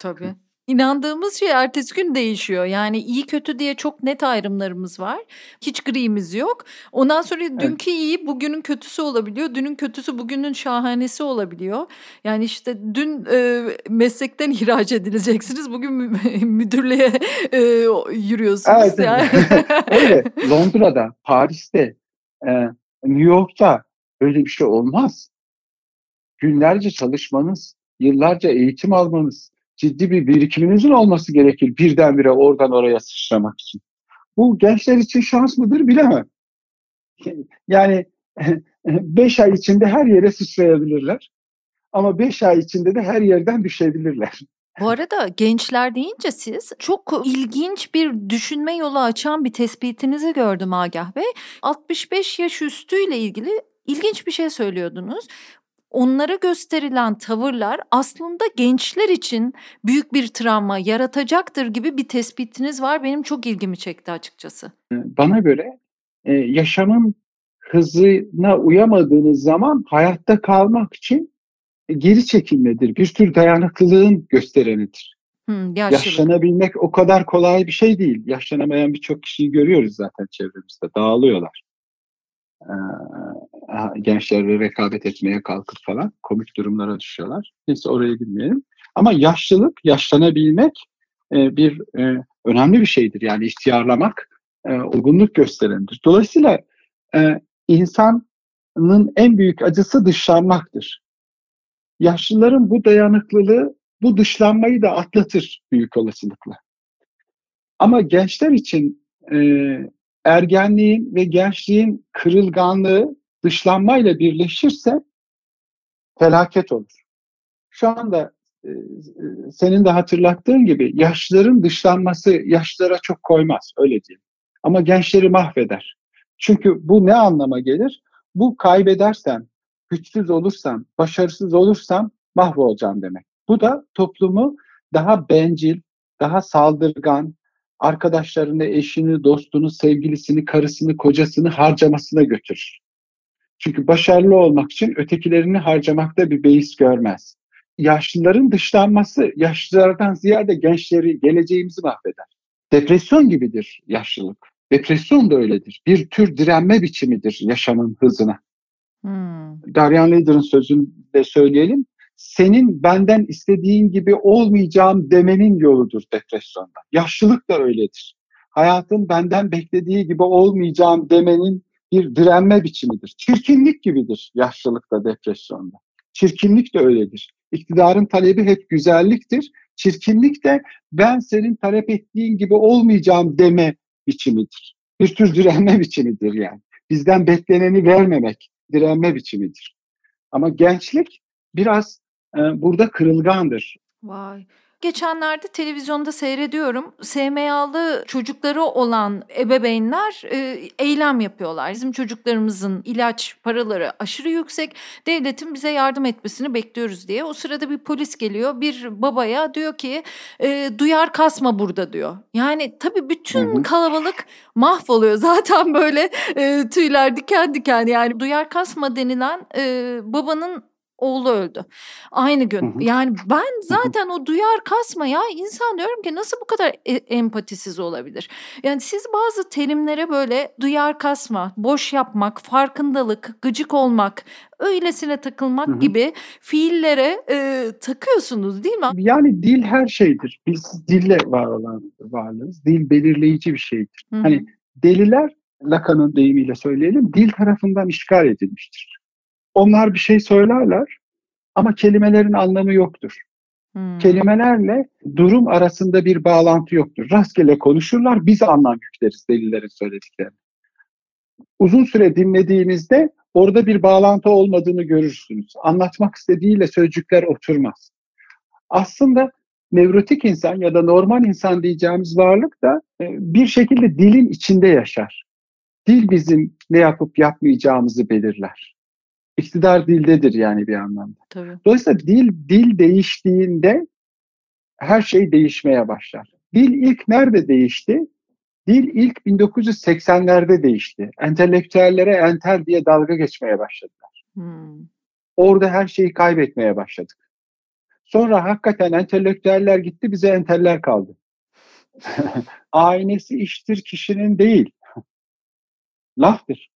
Tabii. İnandığımız şey ertesi gün değişiyor. Yani iyi kötü diye çok net ayrımlarımız var. Hiç gri'miz yok. Ondan sonra evet. dünkü iyi bugünün kötüsü olabiliyor. Dünün kötüsü bugünün şahanesi olabiliyor. Yani işte dün e, meslekten ihraç edileceksiniz. Bugün müdürlüğe e, yürüyorsunuz. Evet, yani. öyle. Londra'da, Paris'te, e, New York'ta öyle bir şey olmaz. Günlerce çalışmanız, yıllarca eğitim almanız, ciddi bir birikiminizin olması gerekir birdenbire oradan oraya sıçramak için. Bu gençler için şans mıdır bilemem. Yani beş ay içinde her yere sıçrayabilirler. Ama beş ay içinde de her yerden düşebilirler. Bu arada gençler deyince siz çok ilginç bir düşünme yolu açan bir tespitinizi gördüm Agah Bey. 65 yaş üstüyle ilgili ilginç bir şey söylüyordunuz onlara gösterilen tavırlar aslında gençler için büyük bir travma yaratacaktır gibi bir tespitiniz var. Benim çok ilgimi çekti açıkçası. Bana göre e, yaşamın hızına uyamadığınız zaman hayatta kalmak için geri çekilmedir. Bir tür dayanıklılığın gösterenidir. Hmm, Yaşlanabilmek o kadar kolay bir şey değil. Yaşlanamayan birçok kişiyi görüyoruz zaten çevremizde. Dağılıyorlar. Ee, gençlerle rekabet etmeye kalkıp falan komik durumlara düşüyorlar. Neyse oraya girmeyelim. Ama yaşlılık, yaşlanabilmek e, bir e, önemli bir şeydir. Yani ihtiyarlamak e, olgunluk gösterendir. Dolayısıyla insanın en büyük acısı dışlanmaktır. Yaşlıların bu dayanıklılığı bu dışlanmayı da atlatır büyük olasılıkla. Ama gençler için e, ergenliğin ve gençliğin kırılganlığı dışlanmayla birleşirse felaket olur. Şu anda e, senin de hatırlattığın gibi yaşlıların dışlanması yaşlılara çok koymaz öyle diyeyim. Ama gençleri mahveder. Çünkü bu ne anlama gelir? Bu kaybedersem, güçsüz olursam, başarısız olursam mahvolacağım demek. Bu da toplumu daha bencil, daha saldırgan, arkadaşlarını, eşini, dostunu, sevgilisini, karısını, kocasını harcamasına götürür. Çünkü başarılı olmak için ötekilerini harcamakta bir beis görmez. Yaşlıların dışlanması yaşlılardan ziyade gençleri, geleceğimizi mahveder. Depresyon gibidir yaşlılık. Depresyon da öyledir. Bir tür direnme biçimidir yaşamın hızına. Hmm. Darian Leader'ın sözünü de söyleyelim senin benden istediğin gibi olmayacağım demenin yoludur depresyonda. Yaşlılık da öyledir. Hayatın benden beklediği gibi olmayacağım demenin bir direnme biçimidir. Çirkinlik gibidir yaşlılıkta depresyonda. Çirkinlik de öyledir. İktidarın talebi hep güzelliktir. Çirkinlik de ben senin talep ettiğin gibi olmayacağım deme biçimidir. Bir tür direnme biçimidir yani. Bizden bekleneni vermemek direnme biçimidir. Ama gençlik biraz burada kırılgandır. Vay. Geçenlerde televizyonda seyrediyorum. SMA'lı çocukları olan ebeveynler e, eylem yapıyorlar. Bizim çocuklarımızın ilaç paraları aşırı yüksek. Devletin bize yardım etmesini bekliyoruz diye. O sırada bir polis geliyor. Bir babaya diyor ki e, duyar kasma burada diyor. Yani tabii bütün kalabalık mahvoluyor. Zaten böyle e, tüyler diken diken yani duyar kasma denilen e, babanın oğlu öldü. Aynı gün. Hı hı. Yani ben zaten o duyar kasma ya insan diyorum ki nasıl bu kadar e- empatisiz olabilir? Yani siz bazı terimlere böyle duyar kasma, boş yapmak, farkındalık, gıcık olmak, öylesine takılmak hı hı. gibi fiillere e, takıyorsunuz değil mi? Yani dil her şeydir. Biz dille var olan varlığız. Dil belirleyici bir şeydir. Hı hı. Hani deliler Lacan'ın deyimiyle söyleyelim dil tarafından işgal edilmiştir. Onlar bir şey söylerler ama kelimelerin anlamı yoktur. Hmm. Kelimelerle durum arasında bir bağlantı yoktur. Rastgele konuşurlar, biz anlam yükleriz delillerin söylediklerini. Uzun süre dinlediğinizde orada bir bağlantı olmadığını görürsünüz. Anlatmak istediğiyle sözcükler oturmaz. Aslında nevrotik insan ya da normal insan diyeceğimiz varlık da e, bir şekilde dilin içinde yaşar. Dil bizim ne yapıp yapmayacağımızı belirler iktidar dildedir yani bir anlamda. Tabii. Dolayısıyla dil dil değiştiğinde her şey değişmeye başlar. Dil ilk nerede değişti? Dil ilk 1980'lerde değişti. Entelektüellere entel diye dalga geçmeye başladılar. Hmm. Orada her şeyi kaybetmeye başladık. Sonra hakikaten entelektüeller gitti, bize enteller kaldı. Aynesi iştir kişinin değil. Laftır.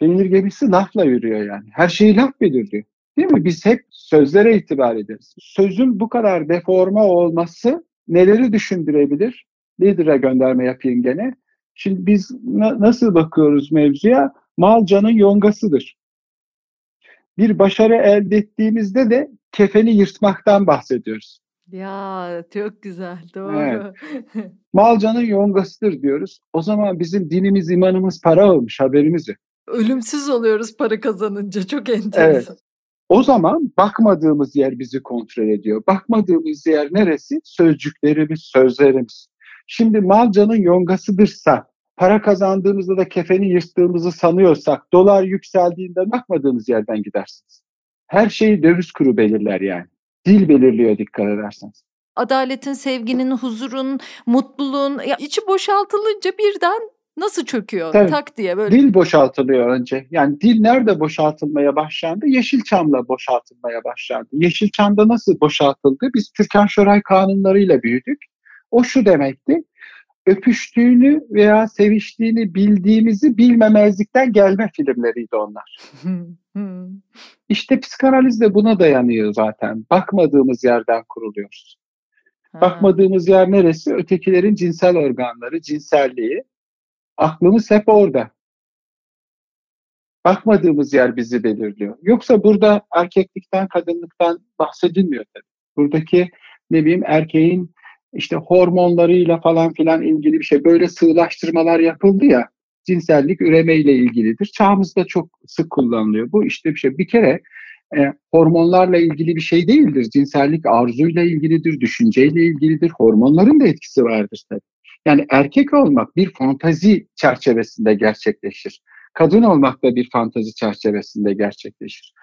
Peynir gemisi lafla yürüyor yani. Her şeyi laf belirliyor. Değil mi? Biz hep sözlere itibar ederiz. Sözün bu kadar deforma olması neleri düşündürebilir? Lider'e gönderme yapayım gene. Şimdi biz na- nasıl bakıyoruz mevzuya? Mal canın yongasıdır. Bir başarı elde ettiğimizde de kefeni yırtmaktan bahsediyoruz. Ya çok güzel, doğru. Evet. Mal canın yongasıdır diyoruz. O zaman bizim dinimiz, imanımız para olmuş haberimiz yok. Ölümsüz oluyoruz para kazanınca. Çok enteresan. Evet. O zaman bakmadığımız yer bizi kontrol ediyor. Bakmadığımız yer neresi? Sözcüklerimiz, sözlerimiz. Şimdi mal canın yongasıdırsa, para kazandığımızda da kefeni yırttığımızı sanıyorsak, dolar yükseldiğinde bakmadığımız yerden gidersiniz. Her şeyi döviz kuru belirler yani. Dil belirliyor dikkat ederseniz. Adaletin, sevginin, huzurun, mutluluğun içi boşaltılınca birden nasıl çöküyor Tabii, tak diye böyle. Dil boşaltılıyor önce. Yani dil nerede boşaltılmaya başlandı? Yeşilçam'la boşaltılmaya başlandı. Yeşilçam'da nasıl boşaltıldı? Biz Türkan Şoray kanunlarıyla büyüdük. O şu demekti. Öpüştüğünü veya seviştiğini bildiğimizi bilmemezlikten gelme filmleriydi onlar. İşte psikanaliz de buna dayanıyor zaten. Bakmadığımız yerden kuruluyoruz. Bakmadığımız yer neresi? Ötekilerin cinsel organları, cinselliği. Aklımız hep orada. Bakmadığımız yer bizi belirliyor. Yoksa burada erkeklikten, kadınlıktan bahsedilmiyor tabii. Buradaki ne bileyim erkeğin işte hormonlarıyla falan filan ilgili bir şey. Böyle sığlaştırmalar yapıldı ya cinsellik üremeyle ilgilidir. Çağımızda çok sık kullanılıyor. Bu işte bir şey. Bir kere e, hormonlarla ilgili bir şey değildir. Cinsellik arzuyla ilgilidir, düşünceyle ilgilidir. Hormonların da etkisi vardır tabii. Yani erkek olmak bir fantazi çerçevesinde gerçekleşir. Kadın olmak da bir fantazi çerçevesinde gerçekleşir.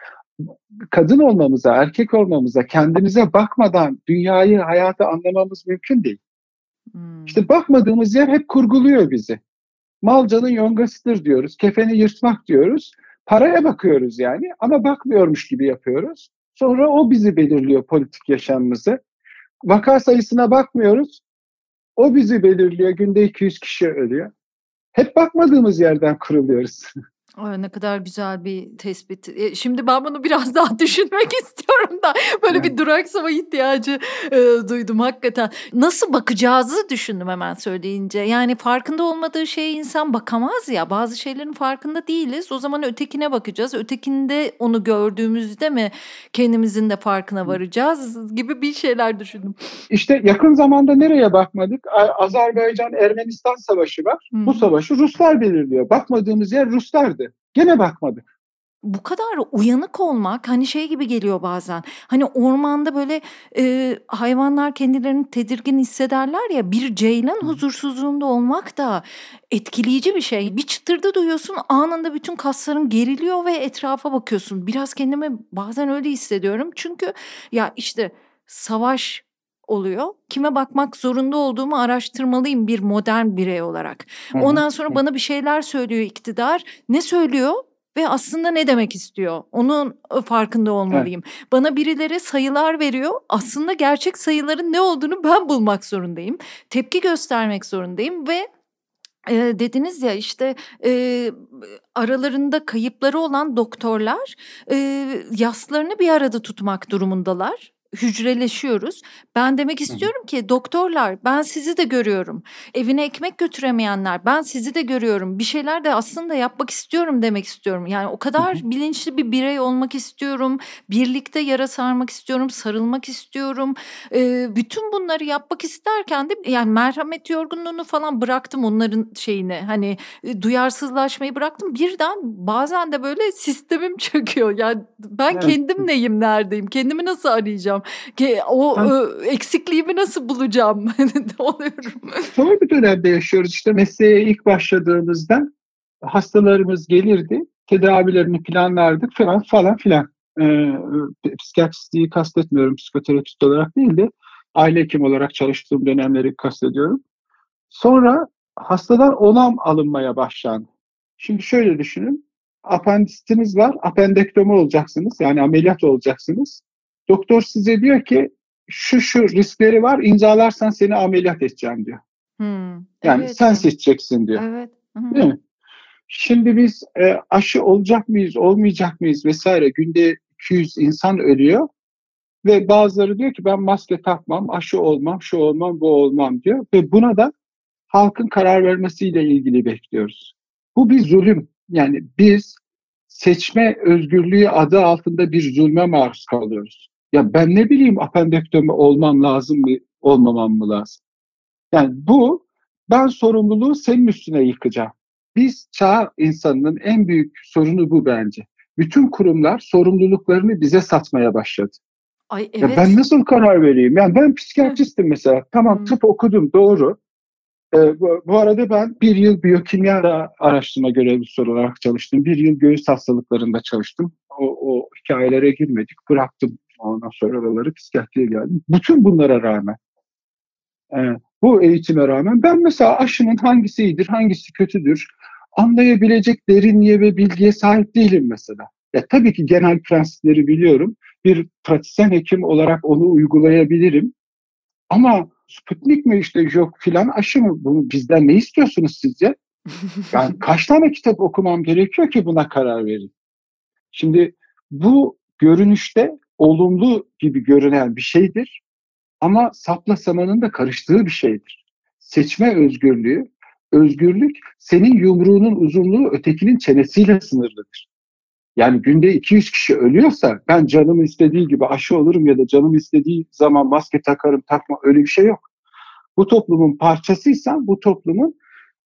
Kadın olmamıza, erkek olmamıza, kendimize bakmadan dünyayı, hayatı anlamamız mümkün değil. Hmm. İşte bakmadığımız yer hep kurguluyor bizi. Malcanın yongasıdır diyoruz, kefeni yırtmak diyoruz. Paraya bakıyoruz yani ama bakmıyormuş gibi yapıyoruz. Sonra o bizi belirliyor politik yaşamımızı. Vaka sayısına bakmıyoruz. O bizi belirliyor. Günde 200 kişi ölüyor. Hep bakmadığımız yerden kuruluyoruz. Ne kadar güzel bir tespit. E, şimdi ben bunu biraz daha düşünmek istiyorum da böyle evet. bir duraksama ihtiyacı e, duydum hakikaten. Nasıl bakacağızı düşündüm hemen söyleyince. Yani farkında olmadığı şeye insan bakamaz ya. Bazı şeylerin farkında değiliz. O zaman ötekine bakacağız. Ötekinde onu gördüğümüzde mi kendimizin de farkına varacağız gibi bir şeyler düşündüm. İşte yakın zamanda nereye bakmadık? Azerbaycan-Ermenistan savaşı var. Hmm. Bu savaşı Ruslar belirliyor. Bakmadığımız yer Ruslardı. Gene bakmadık. Bu kadar uyanık olmak hani şey gibi geliyor bazen. Hani ormanda böyle e, hayvanlar kendilerini tedirgin hissederler ya bir ceylan huzursuzluğunda olmak da etkileyici bir şey. Bir çıtırdı duyuyorsun anında bütün kasların geriliyor ve etrafa bakıyorsun. Biraz kendimi bazen öyle hissediyorum. Çünkü ya işte savaş oluyor. Kime bakmak zorunda olduğumu araştırmalıyım bir modern birey olarak. Ondan sonra bana bir şeyler söylüyor iktidar. Ne söylüyor? ve aslında ne demek istiyor? Onun farkında olmalıyım. Evet. Bana birileri sayılar veriyor. Aslında gerçek sayıların ne olduğunu ben bulmak zorundayım. Tepki göstermek zorundayım ve e, dediniz ya işte e, aralarında kayıpları olan doktorlar e, yaslarını bir arada tutmak durumundalar hücreleşiyoruz. Ben demek istiyorum ki doktorlar ben sizi de görüyorum. Evine ekmek götüremeyenler ben sizi de görüyorum. Bir şeyler de aslında yapmak istiyorum demek istiyorum. Yani o kadar bilinçli bir birey olmak istiyorum. Birlikte yara sarmak istiyorum, sarılmak istiyorum. Ee, bütün bunları yapmak isterken de yani merhamet yorgunluğunu falan bıraktım onların şeyini. Hani duyarsızlaşmayı bıraktım. Birden bazen de böyle sistemim çöküyor. Yani ben evet. kendim neyim neredeyim? Kendimi nasıl arayacağım? Bulacağım? O ben, eksikliğimi nasıl bulacağım? oluyorum. Zor bir dönemde yaşıyoruz. İşte mesleğe ilk başladığımızda hastalarımız gelirdi. Tedavilerini planlardık falan falan filan. Ee, psikiyatristliği kastetmiyorum psikoterapist olarak değil de aile hekim olarak çalıştığım dönemleri kastediyorum. Sonra hastadan onam alınmaya başlandı. Şimdi şöyle düşünün. Apendisitiniz var, apendektomi olacaksınız. Yani ameliyat olacaksınız. Doktor size diyor ki şu şu riskleri var imzalarsan seni ameliyat edeceğim diyor. Hmm, yani evet, sen seçeceksin diyor. Evet. Hı-hı. Değil mi? Şimdi biz e, aşı olacak mıyız, olmayacak mıyız vesaire günde 200 insan ölüyor ve bazıları diyor ki ben maske takmam, aşı olmam, şu olmam, bu olmam diyor ve buna da halkın karar vermesiyle ilgili bekliyoruz. Bu bir zulüm. Yani biz seçme özgürlüğü adı altında bir zulme maruz kalıyoruz. Ya ben ne bileyim apendektomi olmam lazım mı, olmamam mı lazım? Yani bu ben sorumluluğu senin üstüne yıkacağım. Biz çağ insanının en büyük sorunu bu bence. Bütün kurumlar sorumluluklarını bize satmaya başladı. Ay evet. Ya ben nasıl karar vereyim? Yani ben psikiyatristim mesela. Tamam hmm. tıp okudum doğru. Ee, bu, bu arada ben bir yıl biyokimya araştırma görevlisi olarak çalıştım. Bir yıl göğüs hastalıklarında çalıştım. O, o hikayelere girmedik. Bıraktım Ondan sonra oraları psikiyatriye geldim. Bütün bunlara rağmen e, bu eğitime rağmen ben mesela aşının hangisi iyidir, hangisi kötüdür anlayabilecek derinliğe ve bilgiye sahip değilim mesela. Ya tabii ki genel prensipleri biliyorum. Bir pratisyen hekim olarak onu uygulayabilirim. Ama Sputnik mi işte yok filan aşı mı? Bunu bizden ne istiyorsunuz sizce? Yani kaç tane kitap okumam gerekiyor ki buna karar verin? Şimdi bu görünüşte olumlu gibi görünen bir şeydir. Ama sapla samanın da karıştığı bir şeydir. Seçme özgürlüğü, özgürlük senin yumruğunun uzunluğu ötekinin çenesiyle sınırlıdır. Yani günde 200 kişi ölüyorsa ben canım istediği gibi aşı olurum ya da canım istediği zaman maske takarım takma öyle bir şey yok. Bu toplumun parçasıysan bu toplumun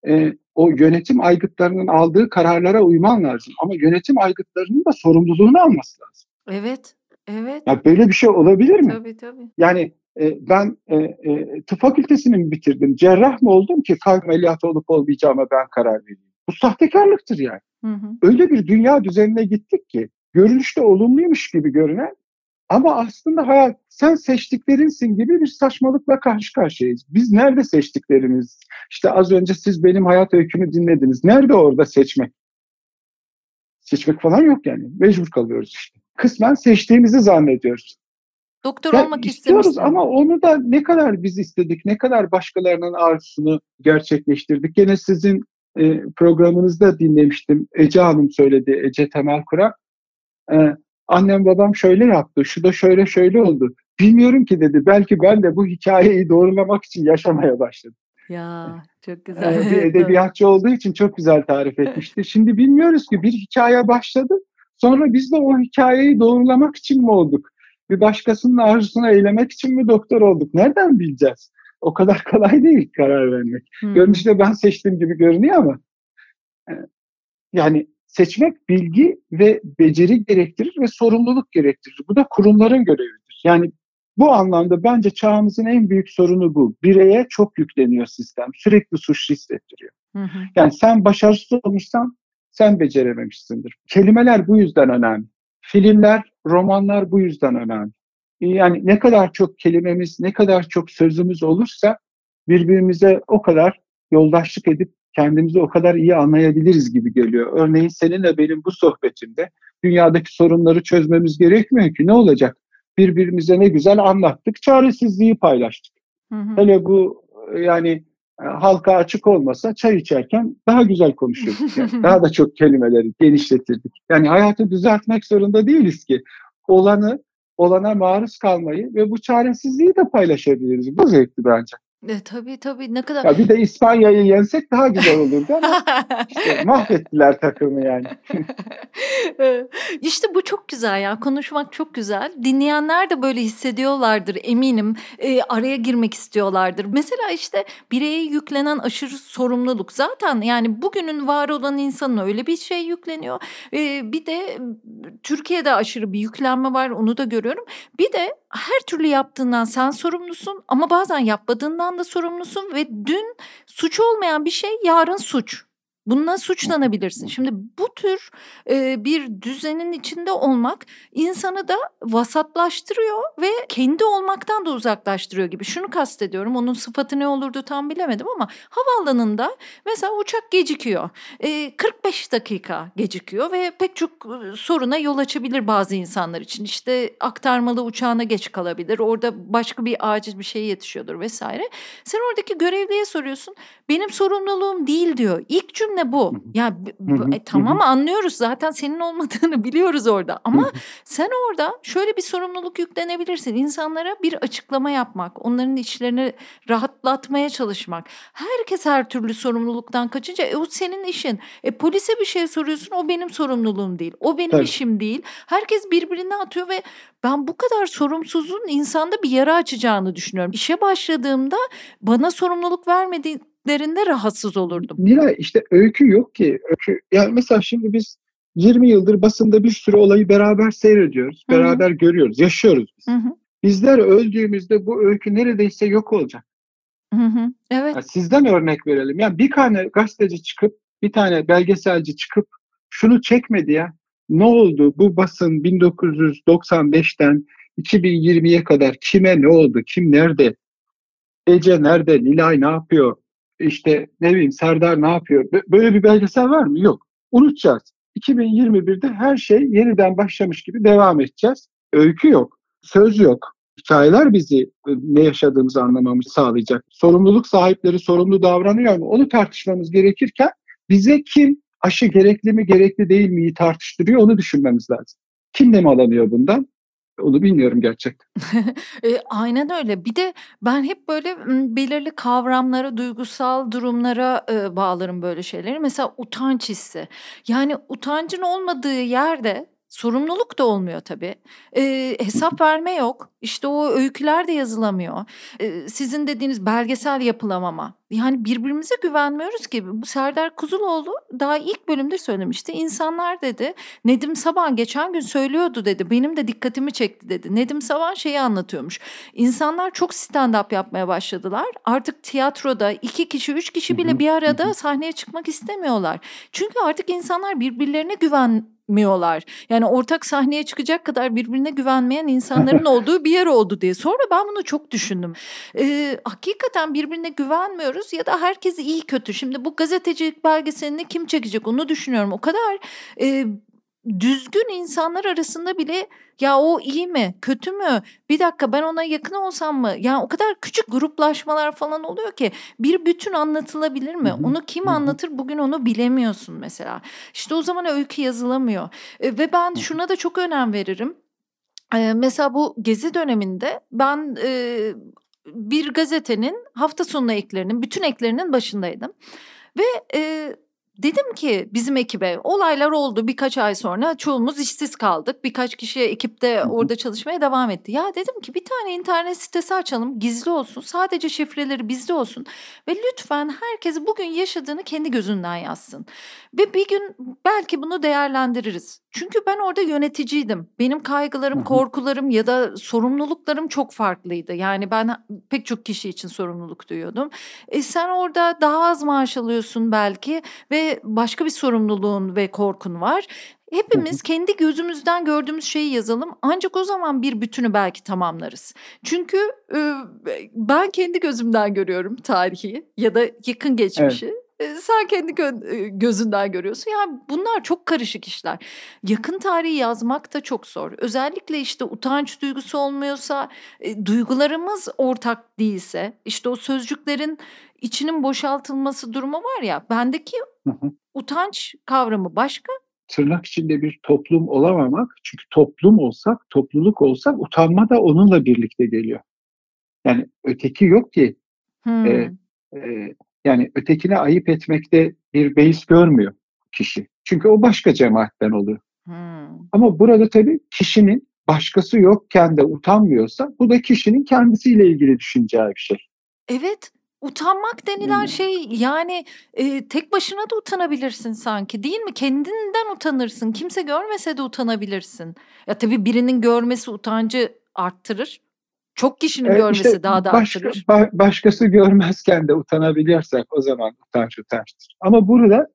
e, o yönetim aygıtlarının aldığı kararlara uyman lazım. Ama yönetim aygıtlarının da sorumluluğunu alması lazım. Evet, evet. Ya böyle bir şey olabilir mi? Tabii tabii. Yani e, ben e, e, tıp fakültesini mi bitirdim? Cerrah mı oldum ki kalp ameliyatı olup olmayacağıma ben karar vereyim? Bu sahtekarlıktır yani. Hı hı. Öyle bir dünya düzenine gittik ki görünüşte olumluymuş gibi görünen ama aslında hayat sen seçtiklerinsin gibi bir saçmalıkla karşı karşıyayız. Biz nerede seçtiklerimiz? İşte az önce siz benim hayat öykümü dinlediniz. Nerede orada seçmek? Seçmek falan yok yani. Mecbur kalıyoruz işte. Kısmen seçtiğimizi zannediyoruz. Doktor ya olmak istiyoruz ama onu da ne kadar biz istedik, ne kadar başkalarının arzusunu gerçekleştirdik. Gene sizin e, programınızda dinlemiştim. Ece Hanım söyledi, Ece Temel Kurak. E, annem babam şöyle yaptı, şu da şöyle şöyle oldu. Bilmiyorum ki dedi, belki ben de bu hikayeyi doğrulamak için yaşamaya başladım. Ya çok güzel. E, bir edebiyatçı olduğu için çok güzel tarif etmişti. Şimdi bilmiyoruz ki bir hikaye başladı. Sonra biz de o hikayeyi doğrulamak için mi olduk? Bir başkasının arzusuna eylemek için mi doktor olduk? Nereden bileceğiz? O kadar kolay değil karar vermek. Hmm. Görünüşte ben seçtiğim gibi görünüyor ama e, yani seçmek bilgi ve beceri gerektirir ve sorumluluk gerektirir. Bu da kurumların görevidir. Yani bu anlamda bence çağımızın en büyük sorunu bu. Bireye çok yükleniyor sistem. Sürekli suçlu hissettiriyor. Hı hı. Yani sen başarısız olmuşsan sen becerememişsindir. Kelimeler bu yüzden önemli. Filmler, romanlar bu yüzden önemli. Yani ne kadar çok kelimemiz, ne kadar çok sözümüz olursa birbirimize o kadar yoldaşlık edip kendimizi o kadar iyi anlayabiliriz gibi geliyor. Örneğin seninle benim bu sohbetimde dünyadaki sorunları çözmemiz gerekmiyor ki ne olacak? Birbirimize ne güzel anlattık, çaresizliği paylaştık. Hı hı. Hele bu yani halka açık olmasa çay içerken daha güzel konuşurduk. Yani daha da çok kelimeleri genişletirdik. Yani hayatı düzeltmek zorunda değiliz ki. Olanı, olana maruz kalmayı ve bu çaresizliği de paylaşabiliriz. Bu zevkli bence. E, tabii tabii ne kadar... Ya bir de İspanya'yı yensek daha güzel olurdu ama işte mahvettiler takımı yani. İşte bu çok güzel ya konuşmak çok güzel. Dinleyenler de böyle hissediyorlardır eminim. E, araya girmek istiyorlardır. Mesela işte bireye yüklenen aşırı sorumluluk zaten yani bugünün var olan insanın öyle bir şey yükleniyor. E, bir de Türkiye'de aşırı bir yüklenme var onu da görüyorum. Bir de her türlü yaptığından sen sorumlusun ama bazen yapmadığından da sorumlusun ve dün suç olmayan bir şey yarın suç. Bununla suçlanabilirsin. Şimdi bu tür e, bir düzenin içinde olmak insanı da vasatlaştırıyor ve kendi olmaktan da uzaklaştırıyor gibi. Şunu kastediyorum. Onun sıfatı ne olurdu tam bilemedim ama havaalanında mesela uçak gecikiyor. E, 45 dakika gecikiyor ve pek çok soruna yol açabilir bazı insanlar için. İşte aktarmalı uçağına geç kalabilir. Orada başka bir acil bir şey yetişiyordur vesaire. Sen oradaki görevliye soruyorsun. Benim sorumluluğum değil diyor. İlk cümle ne bu. Ya e, tamam anlıyoruz zaten senin olmadığını biliyoruz orada. Ama sen orada şöyle bir sorumluluk yüklenebilirsin. İnsanlara bir açıklama yapmak, onların içlerini rahatlatmaya çalışmak. Herkes her türlü sorumluluktan kaçınca e, o senin işin. E polise bir şey soruyorsun o benim sorumluluğum değil. O benim Tabii. işim değil. Herkes birbirine atıyor ve ben bu kadar sorumsuzun insanda bir yara açacağını düşünüyorum. İşe başladığımda bana sorumluluk vermediği dediklerinde rahatsız olurdum. Nilay işte öykü yok ki. Öykü, yani mesela şimdi biz 20 yıldır basında bir sürü olayı beraber seyrediyoruz. Hı-hı. Beraber görüyoruz, yaşıyoruz biz. Hı-hı. Bizler öldüğümüzde bu öykü neredeyse yok olacak. Hı-hı. Evet. Yani sizden örnek verelim. Yani bir tane gazeteci çıkıp, bir tane belgeselci çıkıp şunu çekmedi ya. Ne oldu? Bu basın 1995'ten 2020'ye kadar kime ne oldu? Kim nerede? Ece nerede? Nilay ne yapıyor? İşte ne bileyim Serdar ne yapıyor? Böyle bir belgesel var mı? Yok. Unutacağız. 2021'de her şey yeniden başlamış gibi devam edeceğiz. Öykü yok, söz yok. Hikayeler bizi e, ne yaşadığımızı anlamamızı sağlayacak. Sorumluluk sahipleri sorumlu davranıyor mu? Onu tartışmamız gerekirken bize kim aşı gerekli mi gerekli değil miyi tartıştırıyor onu düşünmemiz lazım. Kim ne alamıyor bundan? Onu bilmiyorum gerçekten. e, aynen öyle. Bir de ben hep böyle belirli kavramlara, duygusal durumlara e, bağlarım böyle şeyleri. Mesela utanç hissi. Yani utancın olmadığı yerde Sorumluluk da olmuyor tabii. Eee, hesap verme yok. İşte o öyküler de yazılamıyor. Eee, sizin dediğiniz belgesel yapılamama. Yani birbirimize güvenmiyoruz ki. Bu Serdar Kuzuloğlu daha ilk bölümde söylemişti. İnsanlar dedi Nedim Saban geçen gün söylüyordu dedi. Benim de dikkatimi çekti dedi. Nedim Saban şeyi anlatıyormuş. İnsanlar çok stand-up yapmaya başladılar. Artık tiyatroda iki kişi, üç kişi bile bir arada sahneye çıkmak istemiyorlar. Çünkü artık insanlar birbirlerine güven miyorlar. Yani ortak sahneye çıkacak kadar birbirine güvenmeyen insanların olduğu bir yer oldu diye. Sonra ben bunu çok düşündüm. Ee, hakikaten birbirine güvenmiyoruz ya da herkes iyi kötü. Şimdi bu gazetecilik belgeselini kim çekecek onu düşünüyorum. O kadar e, düzgün insanlar arasında bile ya o iyi mi kötü mü? Bir dakika ben ona yakın olsam mı? Yani o kadar küçük gruplaşmalar falan oluyor ki bir bütün anlatılabilir mi? Onu kim anlatır? Bugün onu bilemiyorsun mesela. İşte o zaman öykü yazılamıyor. E, ve ben şuna da çok önem veririm. E, mesela bu gezi döneminde ben e, bir gazetenin hafta sonu eklerinin bütün eklerinin başındaydım ve e, Dedim ki bizim ekibe olaylar oldu birkaç ay sonra çoğumuz işsiz kaldık. Birkaç kişi ekipte orada çalışmaya devam etti. Ya dedim ki bir tane internet sitesi açalım gizli olsun sadece şifreleri bizde olsun. Ve lütfen herkes bugün yaşadığını kendi gözünden yazsın. Ve bir gün belki bunu değerlendiririz. Çünkü ben orada yöneticiydim. Benim kaygılarım, korkularım ya da sorumluluklarım çok farklıydı. Yani ben pek çok kişi için sorumluluk duyuyordum. E sen orada daha az maaş alıyorsun belki ve başka bir sorumluluğun ve korkun var. Hepimiz kendi gözümüzden gördüğümüz şeyi yazalım. Ancak o zaman bir bütünü belki tamamlarız. Çünkü e, ben kendi gözümden görüyorum tarihi ya da yakın geçmişi. Evet sen kendi gö- gözünden görüyorsun. Yani bunlar çok karışık işler. Yakın tarihi yazmak da çok zor. Özellikle işte utanç duygusu olmuyorsa, e, duygularımız ortak değilse, işte o sözcüklerin içinin boşaltılması durumu var ya. Bendeki utanç kavramı başka. Tırnak içinde bir toplum olamamak. Çünkü toplum olsak, topluluk olsak utanma da onunla birlikte geliyor. Yani öteki yok ki. Hmm. E, yani ötekine ayıp etmekte bir beis görmüyor kişi. Çünkü o başka cemaatten oluyor. Hmm. Ama burada tabii kişinin başkası yokken de utanmıyorsa bu da kişinin kendisiyle ilgili düşüneceği bir şey. Evet. Utanmak denilen hmm. şey yani e, tek başına da utanabilirsin sanki değil mi? Kendinden utanırsın. Kimse görmese de utanabilirsin. Ya tabii birinin görmesi utancı arttırır. Çok kişinin e, görmesi işte daha da başka, arttırır. Ba- başkası görmezken de utanabiliyorsak o zaman utanç utançtır. Ama burada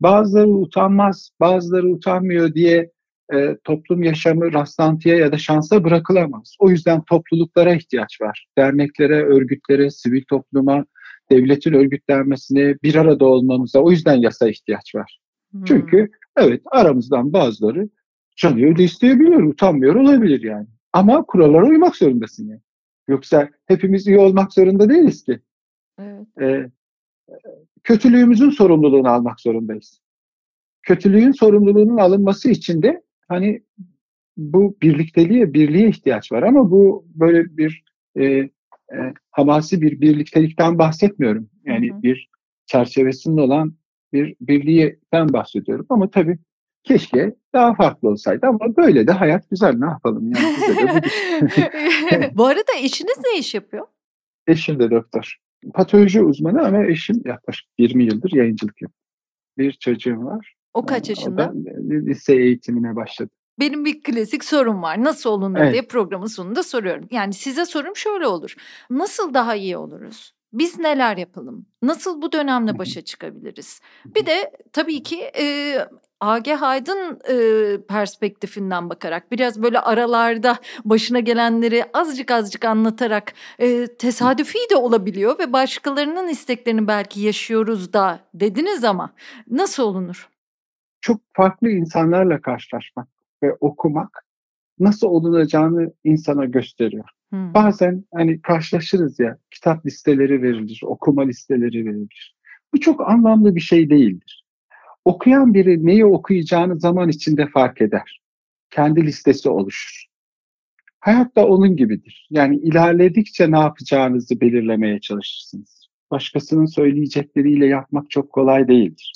bazıları utanmaz, bazıları utanmıyor diye e, toplum yaşamı rastlantıya ya da şansa bırakılamaz. O yüzden topluluklara ihtiyaç var. Derneklere, örgütlere, sivil topluma, devletin örgütlenmesine, bir arada olmamıza o yüzden yasa ihtiyaç var. Hmm. Çünkü evet aramızdan bazıları canı öyle isteyebilir, utanmıyor olabilir yani. Ama kurallara uymak zorundasın yani. Yoksa hepimiz iyi olmak zorunda değiliz ki. Evet. Ee, kötülüğümüzün sorumluluğunu almak zorundayız. Kötülüğün sorumluluğunun alınması için de hani bu birlikteliğe, birliğe ihtiyaç var ama bu böyle bir e, e, hamasi bir birliktelikten bahsetmiyorum. Yani hı hı. bir çerçevesinde olan bir birliğden bahsediyorum. Ama tabii Keşke daha farklı olsaydı ama böyle de hayat güzel ne yapalım yani. Bu arada eşiniz ne iş yapıyor? Eşim de doktor. Patoloji uzmanı ama eşim yaklaşık 20 yıldır yayıncılık yapıyor. Bir çocuğum var. O kaç yaşında? O lise eğitimine başladı. Benim bir klasik sorum var. Nasıl olunur evet. diye programın sonunda soruyorum. Yani size sorum şöyle olur. Nasıl daha iyi oluruz? Biz neler yapalım? Nasıl bu dönemle başa çıkabiliriz? Bir de tabii ki e, Age Haydın e, perspektifinden bakarak biraz böyle aralarda başına gelenleri azıcık azıcık anlatarak e, tesadüfi de olabiliyor ve başkalarının isteklerini belki yaşıyoruz da dediniz ama nasıl olunur? Çok farklı insanlarla karşılaşmak ve okumak nasıl olunacağını insana gösteriyor. Hmm. Bazen hani karşılaşırız ya kitap listeleri verilir, okuma listeleri verilir. Bu çok anlamlı bir şey değildir. Okuyan biri neyi okuyacağını zaman içinde fark eder. Kendi listesi oluşur. Hayat da onun gibidir. Yani ilerledikçe ne yapacağınızı belirlemeye çalışırsınız. Başkasının söyleyecekleriyle yapmak çok kolay değildir.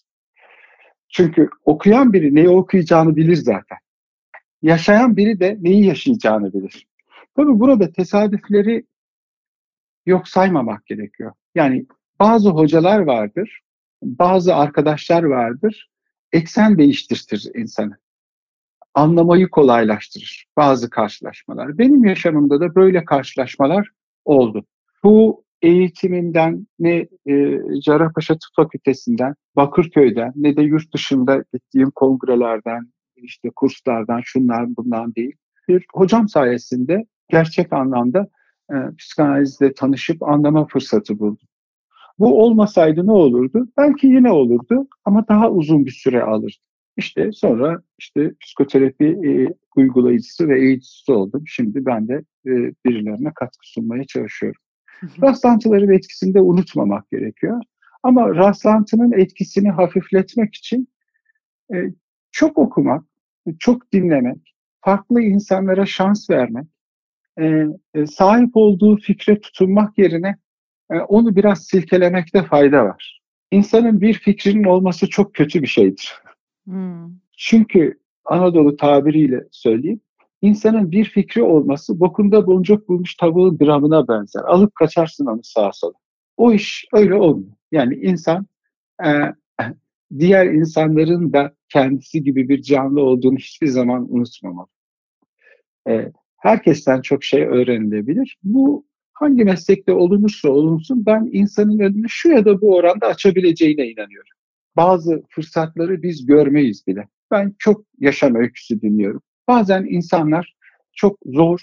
Çünkü okuyan biri neyi okuyacağını bilir zaten. Yaşayan biri de neyi yaşayacağını bilir. Tabii burada tesadüfleri yok saymamak gerekiyor. Yani bazı hocalar vardır, bazı arkadaşlar vardır. Eksen değiştirtir insanı. Anlamayı kolaylaştırır bazı karşılaşmalar. Benim yaşamımda da böyle karşılaşmalar oldu. Bu eğitiminden ne e, Cerrahpaşa Tıp Fakültesinden, Bakırköy'den ne de yurt dışında gittiğim kongrelerden, işte kurslardan, şunlar bundan değil. Bir hocam sayesinde gerçek anlamda e, psikanalizle tanışıp anlama fırsatı buldum. Bu olmasaydı ne olurdu? Belki yine olurdu ama daha uzun bir süre alırdı. İşte sonra işte psikoterapi e, uygulayıcısı ve eğiticisi oldum. Şimdi ben de e, birilerine katkı sunmaya çalışıyorum. Rastlantıların etkisini de unutmamak gerekiyor. Ama rastlantının etkisini hafifletmek için e, çok okumak, çok dinlemek, farklı insanlara şans vermek, e, e, sahip olduğu fikre tutunmak yerine e, onu biraz silkelemekte fayda var. İnsanın bir fikrinin olması çok kötü bir şeydir. Hmm. Çünkü Anadolu tabiriyle söyleyeyim, insanın bir fikri olması bokunda boncuk bulmuş tavuğun dramına benzer. Alıp kaçarsın onu sağa sola. O iş öyle olmuyor. Yani insan e, diğer insanların da kendisi gibi bir canlı olduğunu hiçbir zaman unutmamalı. E, herkesten çok şey öğrenilebilir. Bu hangi meslekte olunursa olunsun ben insanın önünü şu ya da bu oranda açabileceğine inanıyorum. Bazı fırsatları biz görmeyiz bile. Ben çok yaşam öyküsü dinliyorum. Bazen insanlar çok zor